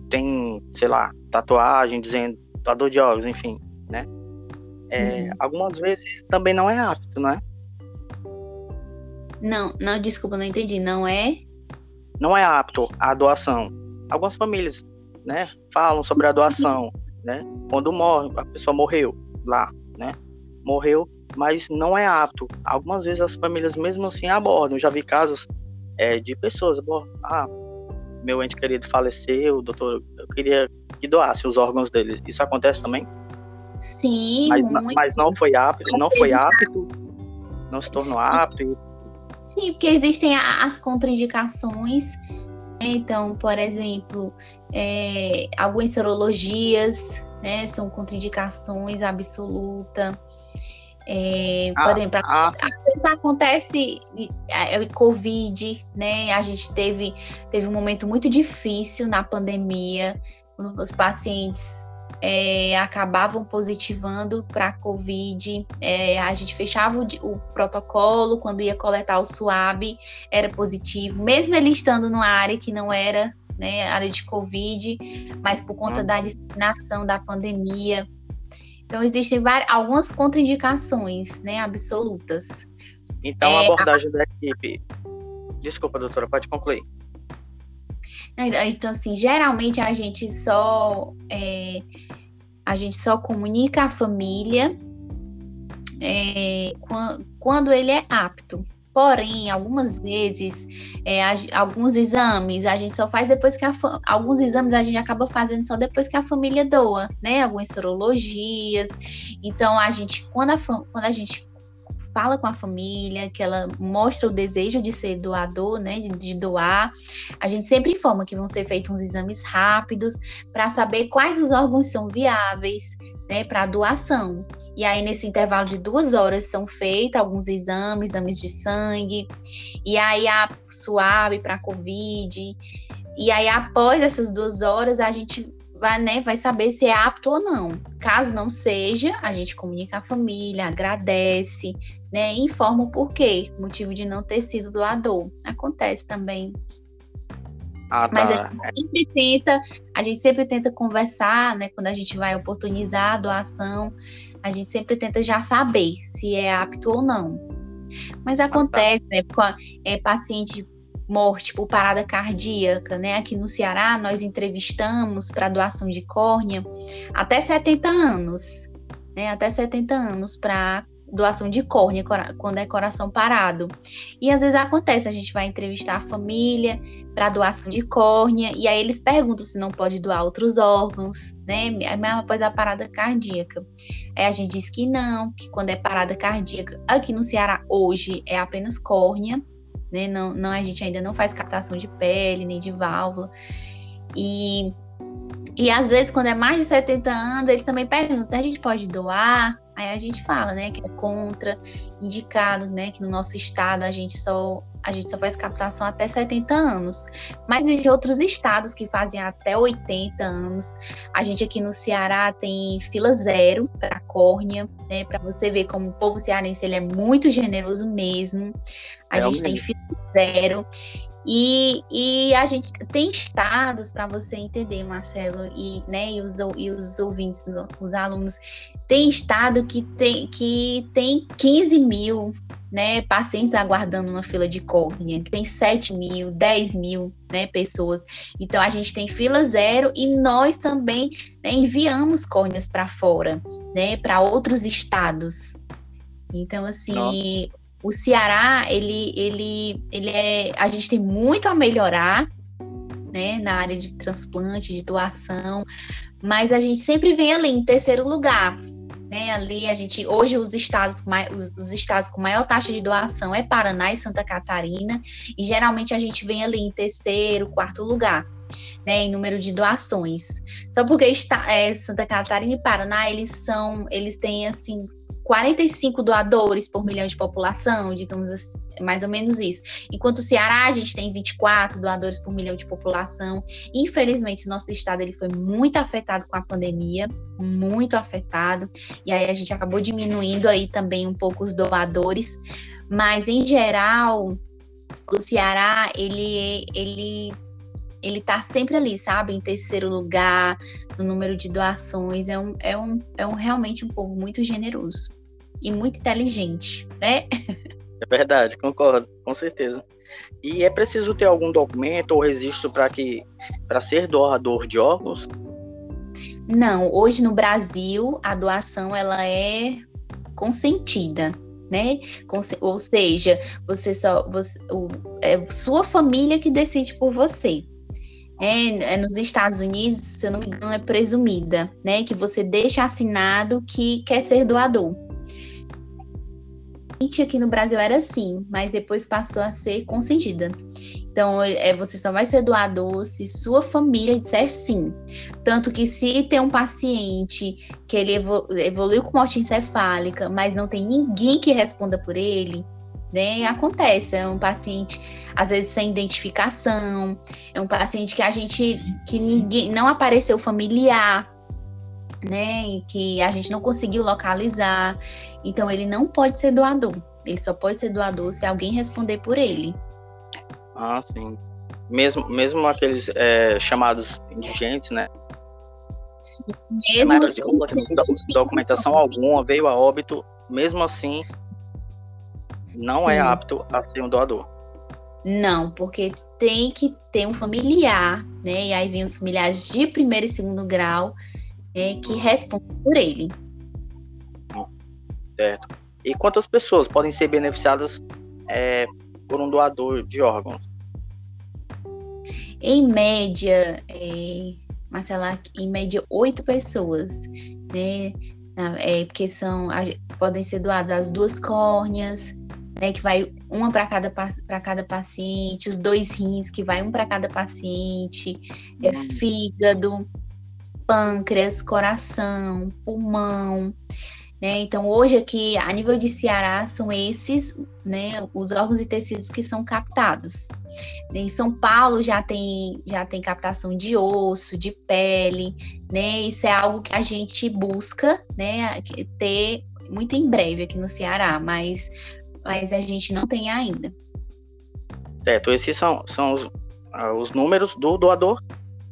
tem, sei lá, tatuagem dizendo doador de órgãos, enfim, né? É, uhum. Algumas vezes também não é apto, né? Não, não, desculpa, não entendi. Não é? Não é apto a doação. Algumas famílias, né, falam sobre a doação, né? Quando morre, a pessoa morreu lá, né? Morreu, mas não é apto. Algumas vezes as famílias mesmo assim abordam. Eu já vi casos é, de pessoas, ah, meu ente querido faleceu, doutor, eu queria que doasse os órgãos dele. Isso acontece também? Sim, mas, mas não foi apto, não foi apto, não se tornou Sim. apto. Sim, porque existem as contraindicações. Né? Então, por exemplo, é, algumas serologias, né, são contraindicações absoluta. É, ah, por exemplo, ah, vezes acontece é, Covid, né? A gente teve, teve um momento muito difícil na pandemia, os pacientes é, acabavam positivando para Covid, é, a gente fechava o, o, protocolo, quando ia coletar o SWAB, era positivo, mesmo ele estando numa área que não era né, área de Covid, mas por conta hum. da disseminação da pandemia. Então, existem várias, algumas contraindicações né, absolutas. Então, a é, abordagem a... da equipe. Desculpa, doutora, pode concluir. Então, assim, geralmente a gente só é, a gente só comunica a família é, quando ele é apto. Porém, algumas vezes, é, alguns exames a gente só faz depois que a alguns exames a gente acaba fazendo só depois que a família doa, né? Algumas sorologias. Então, a gente, quando a, quando a gente fala com a família, que ela mostra o desejo de ser doador, né, de, doar. A gente sempre informa que vão ser feitos uns exames rápidos para saber quais os órgãos são viáveis, né, para doação. E aí, nesse intervalo de duas horas, são feitos alguns exames, exames de sangue, e aí a suave para Covid. E aí, após essas duas horas, a gente vai, né, vai saber se é apto ou não. Caso não seja, a gente comunica à família, agradece, né, e informa o porquê, motivo de não ter sido doador. Acontece também. Ah, tá. Mas a gente sempre tenta, a gente sempre tenta conversar, né, quando a gente vai oportunizar a doação, a gente sempre tenta já saber se é apto ou não. Mas acontece, ah, tá. né, é, paciente morte por parada cardíaca, né? Aqui no Ceará, nós entrevistamos para doação de córnea até 70 anos, né? Até 70 anos para doação de córnea quando é coração parado. E às vezes acontece, a gente vai entrevistar a família para doação de córnea e aí eles perguntam se não pode doar outros órgãos, né? A mesma coisa a parada cardíaca. Aí a gente diz que não, que quando é parada cardíaca, aqui no Ceará hoje é apenas córnea né? Não, não, a gente ainda não faz captação de pele, nem de válvula. E, e às vezes, quando é mais de 70 anos, eles também perguntam, a gente pode doar? Aí a gente fala, né, que é contra, indicado, né, que no nosso estado a gente só a gente só faz captação até 70 anos. Mas em outros estados que fazem até 80 anos, a gente aqui no Ceará tem fila zero para córnea, né, para você ver como o povo cearense ele é muito generoso mesmo. A é gente tem fila zero. E, e a gente tem estados para você entender, Marcelo, e, né, e, os, e os ouvintes, os alunos, tem estado que tem, que tem 15 mil né, pacientes aguardando na fila de córnea, que tem 7 mil, 10 mil né, pessoas. Então a gente tem fila zero e nós também né, enviamos córneas para fora, né, para outros estados. Então, assim, Nossa o Ceará, ele, ele, ele é. A gente tem muito a melhorar, né, na área de transplante, de doação, mas a gente sempre vem ali em terceiro lugar. Né, ali a gente hoje os estados os, os, estados com maior taxa de doação é Paraná e Santa Catarina e geralmente a gente vem ali em terceiro, quarto lugar, né, em número de doações. Só porque está, é, Santa Catarina e Paraná eles são eles têm assim 45 doadores por milhão de população, digamos assim, mais ou menos isso. Enquanto o Ceará, a gente tem 24 doadores por milhão de população. Infelizmente, nosso estado ele foi muito afetado com a pandemia, muito afetado, e aí a gente acabou diminuindo aí também um pouco os doadores, mas em geral, o Ceará, ele ele ele tá sempre ali, sabe, em terceiro lugar no número de doações. É um, é um, é um realmente um povo muito generoso e muito inteligente, né? É verdade, concordo, com certeza. E é preciso ter algum documento ou registro para que para ser doador de órgãos? Não, hoje no Brasil a doação ela é consentida, né? Ou seja, você só você, o, é sua família que decide por você. É, é, nos Estados Unidos, se eu não me engano, é presumida, né? Que você deixa assinado que quer ser doador aqui no Brasil era assim, mas depois passou a ser consentida. Então, é, você só vai ser doador se sua família disser sim. Tanto que se tem um paciente que ele evoluiu com morte encefálica, mas não tem ninguém que responda por ele, né? Acontece, é um paciente às vezes sem identificação, é um paciente que a gente que ninguém não apareceu familiar, né? E que a gente não conseguiu localizar. Então, ele não pode ser doador. Ele só pode ser doador se alguém responder por ele. Ah, sim. Mesmo, mesmo aqueles é, chamados indigentes, né? Sim, mesmo de documentação alguma, veio a óbito, mesmo assim, não é sim. é apto a ser um doador. Não, porque tem que ter um familiar, né? E aí vem os familiares de primeiro e segundo grau é, que respondem por ele. Certo. E quantas pessoas podem ser beneficiadas é, por um doador de órgãos? Em média, é, Marcela, em média, oito pessoas, né? é, porque são podem ser doadas as duas córneas, né, que vai uma para cada para cada paciente, os dois rins que vai um para cada paciente, é uhum. fígado, pâncreas, coração, pulmão, né? Então, hoje aqui, a nível de Ceará, são esses né, os órgãos e tecidos que são captados. Em São Paulo já tem, já tem captação de osso, de pele, né? Isso é algo que a gente busca né, ter muito em breve aqui no Ceará, mas, mas a gente não tem ainda. Certo, esses são, são os, ah, os números do doador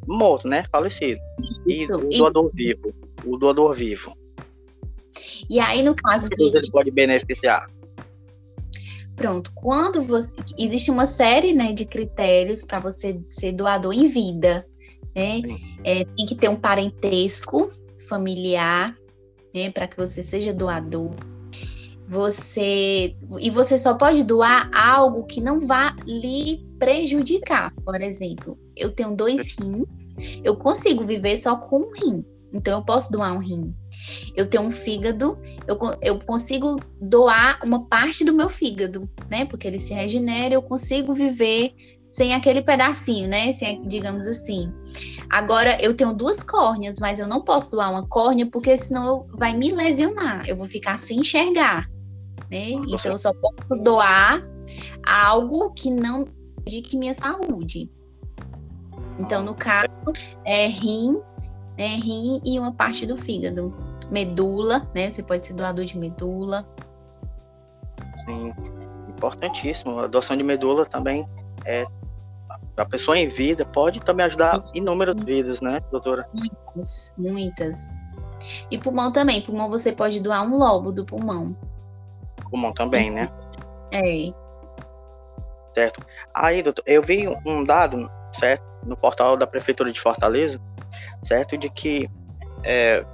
morto, né? Falecido. Isso, e isso. doador vivo. O doador vivo. E aí, no caso. Que ele pode beneficiar? Pronto, quando você. Existe uma série né, de critérios para você ser doador em vida. Né? É, tem que ter um parentesco familiar, né, para que você seja doador. Você e você só pode doar algo que não vá lhe prejudicar. Por exemplo, eu tenho dois rins, eu consigo viver só com um rim. Então, eu posso doar um rim. Eu tenho um fígado, eu, eu consigo doar uma parte do meu fígado, né? Porque ele se regenera, eu consigo viver sem aquele pedacinho, né? Sem, digamos assim. Agora, eu tenho duas córneas, mas eu não posso doar uma córnea, porque senão vai me lesionar. Eu vou ficar sem enxergar, né? Então, eu só posso doar algo que não prejudique minha saúde. Então, no caso, é rim né, rim e uma parte do fígado. Medula, né? Você pode ser doador de medula. Sim, importantíssimo. A doação de medula também é a pessoa em vida pode também ajudar inúmeras vidas, né, doutora? Muitas, muitas. E pulmão também. Pulmão você pode doar um lobo do pulmão. Pulmão também, né? É. Certo. Aí, doutor, eu vi um dado, certo, no portal da Prefeitura de Fortaleza, certo? De que é,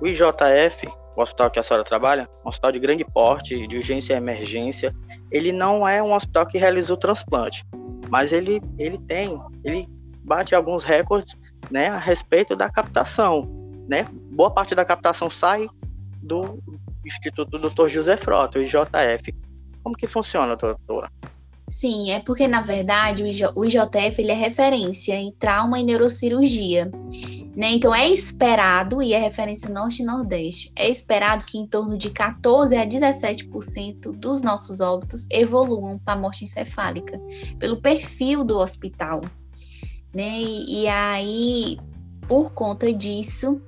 o IJF, o hospital que a senhora trabalha, um hospital de grande porte, de urgência e emergência, ele não é um hospital que realiza o transplante, mas ele, ele tem, ele bate alguns recordes né, a respeito da captação. Né? Boa parte da captação sai do Instituto Dr. José Frota, o IJF. Como que funciona, doutora? Sim, é porque, na verdade, o IJF ele é referência em trauma e neurocirurgia. Né? Então, é esperado, e é referência norte e nordeste, é esperado que em torno de 14 a 17% dos nossos óbitos evoluam para a morte encefálica, pelo perfil do hospital. Né? E, e aí, por conta disso,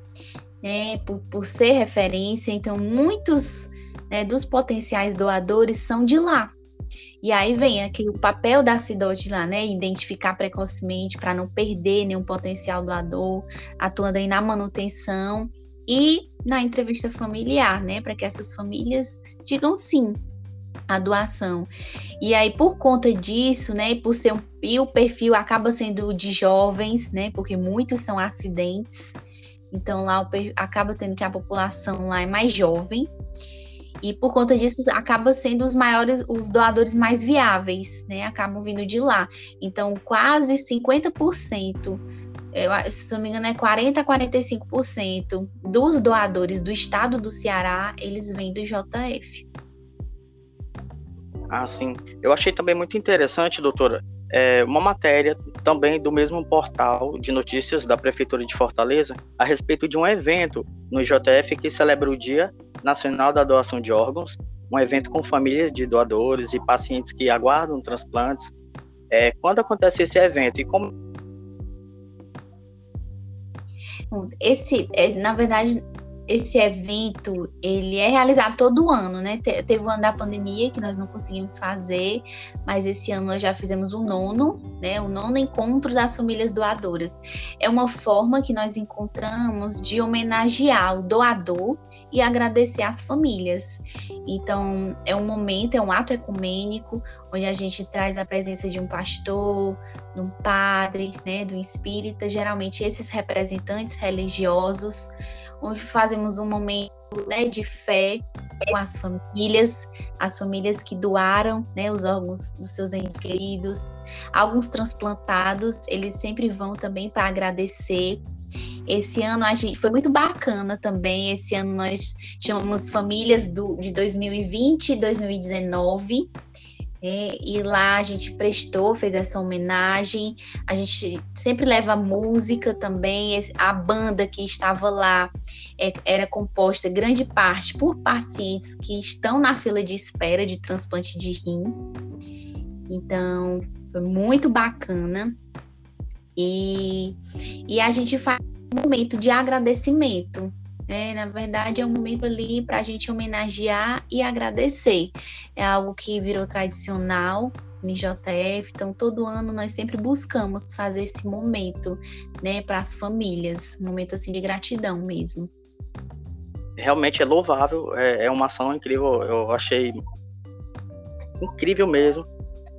né, por, por ser referência, então muitos né, dos potenciais doadores são de lá. E aí vem aqui o papel da CIDOT lá, né? Identificar precocemente para não perder nenhum potencial doador, atuando aí na manutenção e na entrevista familiar, né? Para que essas famílias digam sim à doação. E aí, por conta disso, né? Por ser um, e o perfil acaba sendo de jovens, né? Porque muitos são acidentes. Então lá o, acaba tendo que a população lá é mais jovem. E por conta disso, acaba sendo os maiores, os doadores mais viáveis, né? Acabam vindo de lá. Então, quase 50%, eu, se não me engano, é 40 a 45% dos doadores do estado do Ceará, eles vêm do JF. Ah, sim. Eu achei também muito interessante, doutora, é, uma matéria também do mesmo portal de notícias da Prefeitura de Fortaleza a respeito de um evento no JF que celebra o Dia Nacional da Doação de Órgãos, um evento com famílias de doadores e pacientes que aguardam transplantes. É, quando acontece esse evento e como esse, é, na verdade, esse evento ele é realizado todo ano, né? Te, teve o ano da pandemia que nós não conseguimos fazer, mas esse ano nós já fizemos o nono, né? O nono encontro das famílias doadoras. É uma forma que nós encontramos de homenagear o doador e agradecer às famílias. Então, é um momento, é um ato ecumênico, onde a gente traz a presença de um pastor, de um padre, né, do espírita, geralmente esses representantes religiosos, onde fazemos um momento né, de fé com as famílias, as famílias que doaram né, os órgãos dos seus entes queridos, alguns transplantados, eles sempre vão também para agradecer. Esse ano a gente foi muito bacana também. Esse ano nós chamamos famílias do, de 2020 e 2019. É, e lá a gente prestou, fez essa homenagem. A gente sempre leva música também. A banda que estava lá é, era composta grande parte por pacientes que estão na fila de espera de transplante de rim. Então, foi muito bacana. E, e a gente faz um momento de agradecimento. É, na verdade, é um momento ali para a gente homenagear e agradecer. É algo que virou tradicional no IJF, então todo ano nós sempre buscamos fazer esse momento, né, para as famílias, um momento assim de gratidão mesmo. Realmente é louvável, é, é uma ação incrível, eu achei incrível mesmo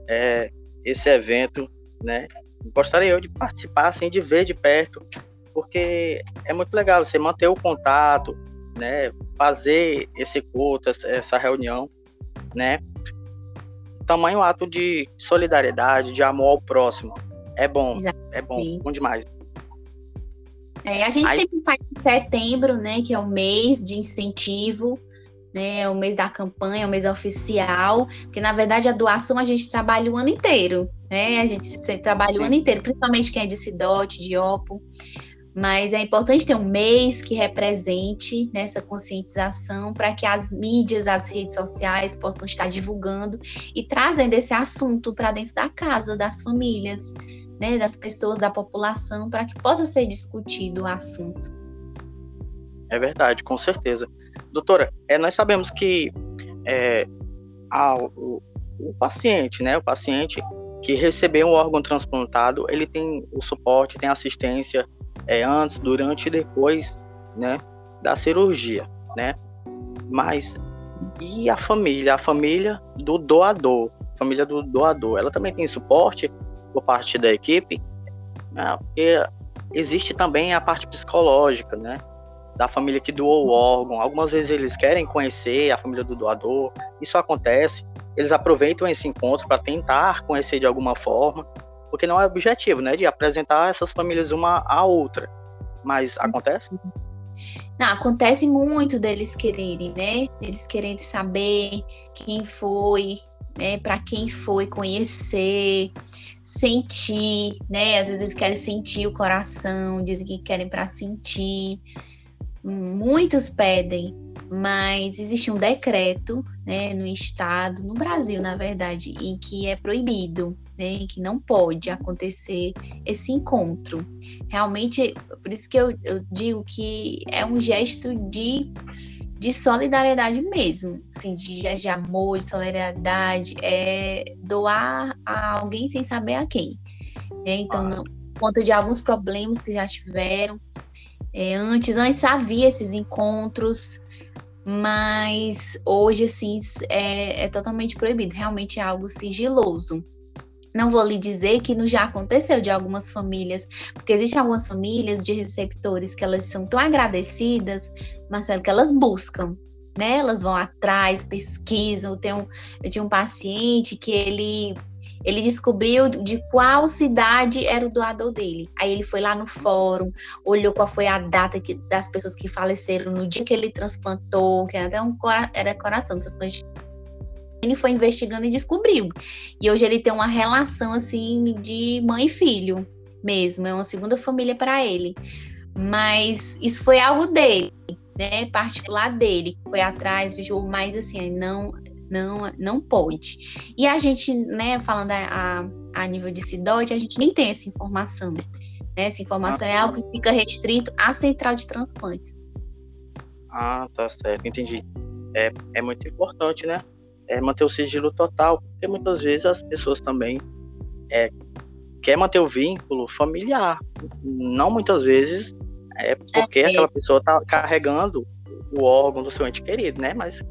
é, esse evento, né? Gostaria eu de participar, assim, de ver de perto porque é muito legal você manter o contato, né? Fazer esse culto, essa reunião, né? Tamanho ato de solidariedade, de amor ao próximo. É bom, Exatamente. é bom, bom demais. É, a gente Aí... sempre faz em setembro, né? Que é o mês de incentivo, né? É o mês da campanha, é o mês oficial, porque na verdade a doação a gente trabalha o ano inteiro, né? A gente sempre trabalha o ano inteiro, principalmente quem é de Cidote, de Opo. Mas é importante ter um mês que represente nessa conscientização para que as mídias, as redes sociais possam estar divulgando e trazendo esse assunto para dentro da casa, das famílias, né, das pessoas, da população, para que possa ser discutido o assunto. É verdade, com certeza. Doutora, é, nós sabemos que é, a, o, o paciente, né, o paciente que recebeu um órgão transplantado, ele tem o suporte, tem assistência é, antes, durante e depois, né, da cirurgia, né? Mas e a família, a família do doador, família do doador, ela também tem suporte por parte da equipe, né? Existe também a parte psicológica, né? Da família que doou o órgão. Algumas vezes eles querem conhecer a família do doador, isso acontece. Eles aproveitam esse encontro para tentar conhecer de alguma forma, porque não é objetivo, né, de apresentar essas famílias uma à outra. Mas acontece? Não, acontece muito deles quererem, né? Eles querendo saber quem foi, né? Para quem foi, conhecer, sentir, né? Às vezes eles querem sentir o coração, dizem que querem para sentir. Muitos pedem, mas existe um decreto né, no estado, no Brasil, na verdade, em que é proibido, né, em que não pode acontecer esse encontro. Realmente, por isso que eu, eu digo que é um gesto de, de solidariedade mesmo, assim, de gesto de amor, de solidariedade, é doar a alguém sem saber a quem. Né? Então, não, por conta de alguns problemas que já tiveram, é, antes, antes havia esses encontros, mas hoje, assim, é, é totalmente proibido, realmente é algo sigiloso. Não vou lhe dizer que não já aconteceu de algumas famílias, porque existem algumas famílias de receptores que elas são tão agradecidas, Marcelo, que elas buscam, né? Elas vão atrás, pesquisam. Eu, tenho, eu tinha um paciente que ele ele descobriu de qual cidade era o doador dele. Aí ele foi lá no fórum, olhou qual foi a data que, das pessoas que faleceram no dia que ele transplantou, que era até um era coração, transplante. Ele foi investigando e descobriu. E hoje ele tem uma relação assim de mãe e filho mesmo, é uma segunda família para ele. Mas isso foi algo dele, né, particular dele, foi atrás, viu, mas assim, não não, não pode. E a gente, né, falando a, a nível de CIDOT, a gente nem tem essa informação. Né? Essa informação ah, é algo que fica restrito à central de transplantes. Ah, tá certo, entendi. É, é muito importante, né? É manter o sigilo total, porque muitas vezes as pessoas também é, quer manter o vínculo familiar. Não muitas vezes é porque é, aquela pessoa está carregando o órgão do seu ente querido, né? Mas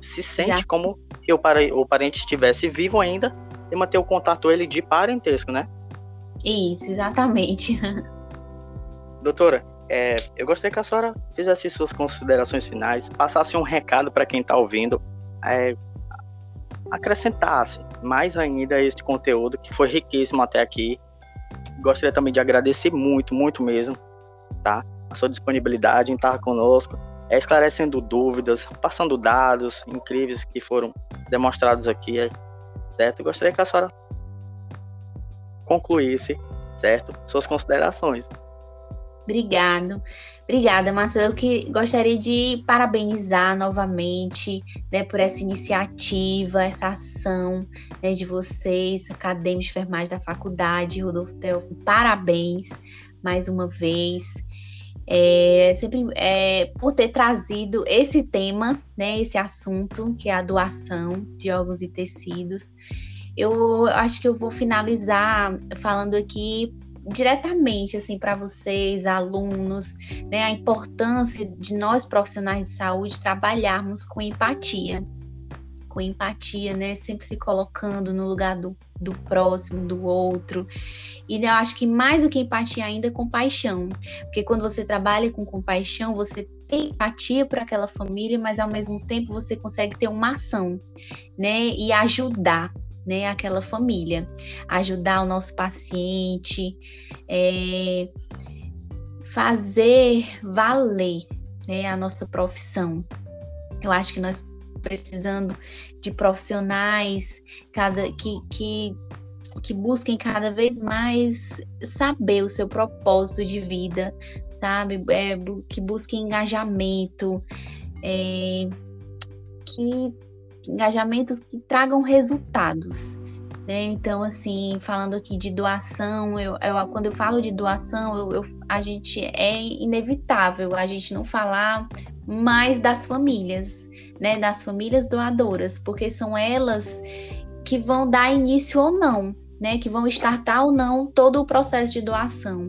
se sente como se o, pare, o parente estivesse vivo ainda e manter o contato ele de parentesco, né? Isso, exatamente. Doutora, é, eu gostaria que a senhora fizesse suas considerações finais, passasse um recado para quem está ouvindo, é, acrescentasse mais ainda este conteúdo que foi riquíssimo até aqui. Gostaria também de agradecer muito, muito mesmo tá? A sua disponibilidade em estar conosco, é, esclarecendo dúvidas, passando dados incríveis que foram demonstrados aqui, certo? gostaria que a senhora concluísse, certo? Suas considerações. Obrigado. Obrigada, Marcelo. Eu que gostaria de parabenizar novamente né, por essa iniciativa, essa ação né, de vocês, acadêmicos de enfermagem da faculdade, Rodolfo Teófilo. Parabéns mais uma vez. É, sempre é, por ter trazido esse tema, né, esse assunto, que é a doação de órgãos e tecidos. Eu acho que eu vou finalizar falando aqui diretamente assim para vocês, alunos, né, a importância de nós profissionais de saúde trabalharmos com empatia. Com empatia, né? Sempre se colocando no lugar do, do próximo, do outro. E eu acho que mais do que empatia ainda é compaixão. Porque quando você trabalha com compaixão, você tem empatia por aquela família, mas ao mesmo tempo você consegue ter uma ação, né? E ajudar, né, aquela família, ajudar o nosso paciente, é, fazer valer né, a nossa profissão. Eu acho que nós precisando de profissionais cada, que, que, que busquem cada vez mais saber o seu propósito de vida, sabe? É, que busquem engajamento, é, que engajamentos que tragam resultados. Né? Então, assim, falando aqui de doação, eu, eu quando eu falo de doação, eu, eu, a gente é inevitável a gente não falar mais das famílias, né? Das famílias doadoras, porque são elas que vão dar início ou não, né, que vão startar ou não todo o processo de doação.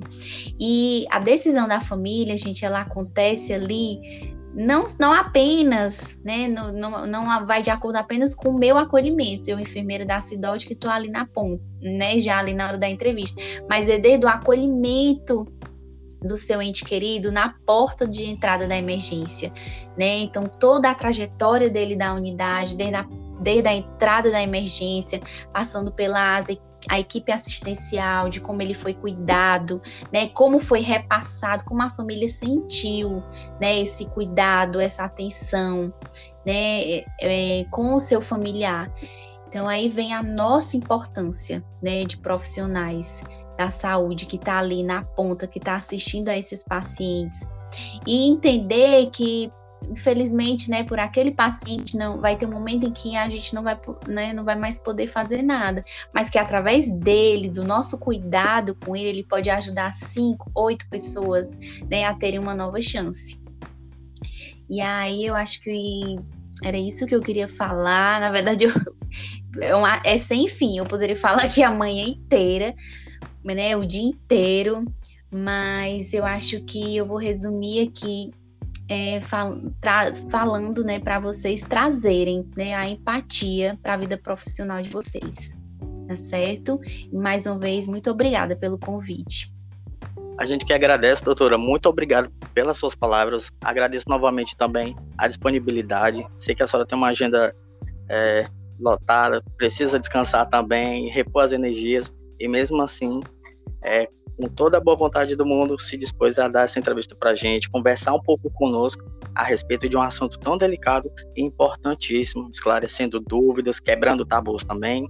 E a decisão da família, gente, ela acontece ali não, não apenas, né, não, não, não vai de acordo apenas com o meu acolhimento, eu, enfermeira da cidade que estou ali na ponta, né, já ali na hora da entrevista, mas é desde o acolhimento do seu ente querido na porta de entrada da emergência, né, então toda a trajetória dele da unidade, desde a, desde a entrada da emergência, passando pela asa a equipe assistencial, de como ele foi cuidado, né? Como foi repassado, como a família sentiu, né? Esse cuidado, essa atenção, né? É, é, com o seu familiar. Então aí vem a nossa importância, né? De profissionais da saúde que está ali na ponta, que está assistindo a esses pacientes e entender que infelizmente, né, por aquele paciente não vai ter um momento em que a gente não vai, né, não vai mais poder fazer nada, mas que através dele, do nosso cuidado com ele, ele pode ajudar cinco, oito pessoas, né, a terem uma nova chance. E aí eu acho que era isso que eu queria falar. Na verdade, eu, é, é sem fim. Eu poderia falar aqui a manhã inteira, né, o dia inteiro. Mas eu acho que eu vou resumir aqui é, fal falando né, para vocês trazerem né, a empatia para a vida profissional de vocês. Tá certo? E mais uma vez, muito obrigada pelo convite. A gente que agradece, doutora. Muito obrigado pelas suas palavras. Agradeço novamente também a disponibilidade. Sei que a senhora tem uma agenda é, lotada, precisa descansar também, repor as energias. E mesmo assim, é, com toda a boa vontade do mundo, se dispôs a dar essa entrevista para a gente, conversar um pouco conosco a respeito de um assunto tão delicado e importantíssimo, esclarecendo dúvidas, quebrando tabus também,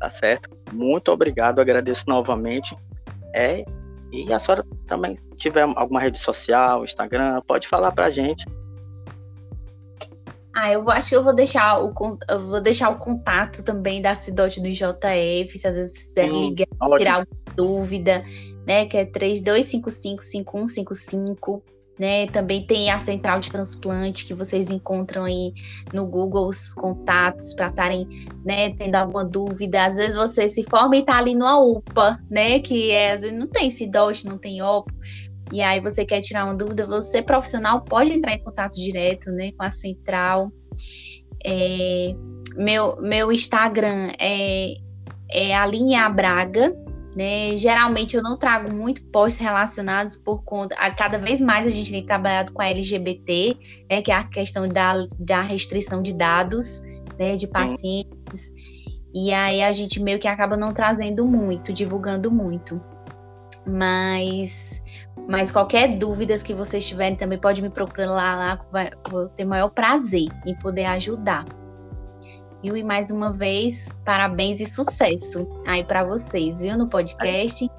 tá certo? Muito obrigado, agradeço novamente. É, e a senhora também tiver alguma rede social, Instagram, pode falar para a gente. Ah, eu acho que eu vou deixar o, eu vou deixar o contato também da Cidote do JF, se às vezes quiser ligar, tirar alguma dúvida, né? Que é 32555155. Né, também tem a central de transplante que vocês encontram aí no Google os contatos para estarem, né, tendo alguma dúvida. Às vezes você se forma e está ali numa UPA, né, que é, às vezes não tem CIDOT, não tem OPO, e aí você quer tirar uma dúvida, você profissional pode entrar em contato direto, né, com a central. É, meu, meu Instagram é, é a linha Braga, né? Geralmente eu não trago muito posts relacionados por conta. A, cada vez mais a gente tem trabalhado com a LGBT, né? que é a questão da, da restrição de dados né? de pacientes. E aí a gente meio que acaba não trazendo muito, divulgando muito. Mas, mas qualquer dúvidas que vocês tiverem também pode me procurar lá, lá vou ter o maior prazer em poder ajudar. E mais uma vez, parabéns e sucesso aí para vocês, viu, no podcast.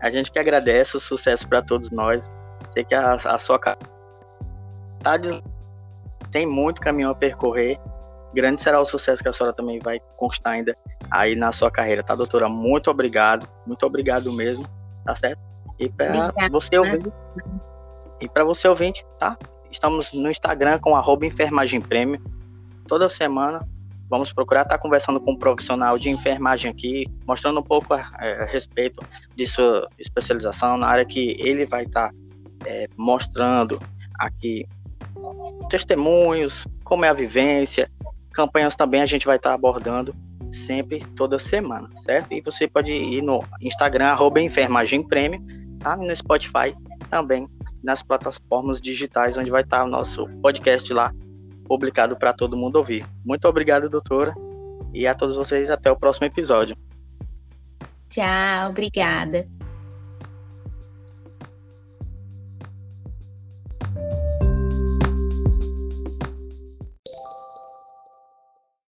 A gente que agradece o sucesso para todos nós. Sei que a, a sua tá tem muito caminho a percorrer. Grande será o sucesso que a senhora também vai conquistar ainda aí na sua carreira, tá, doutora? Muito obrigado, muito obrigado mesmo, tá certo? E para você ouvinte, e para você ouvinte, tá? Estamos no Instagram com arroba enfermagem prêmio. Toda semana vamos procurar estar conversando com um profissional de enfermagem aqui, mostrando um pouco a, a respeito de sua especialização na área que ele vai estar é, mostrando aqui testemunhos, como é a vivência, campanhas também a gente vai estar abordando sempre toda semana, certo? E você pode ir no Instagram, arroba enfermagem prêmio, tá? No Spotify também, nas plataformas digitais, onde vai estar o nosso podcast lá, publicado para todo mundo ouvir. Muito obrigado, doutora, e a todos vocês até o próximo episódio. Tchau, obrigada.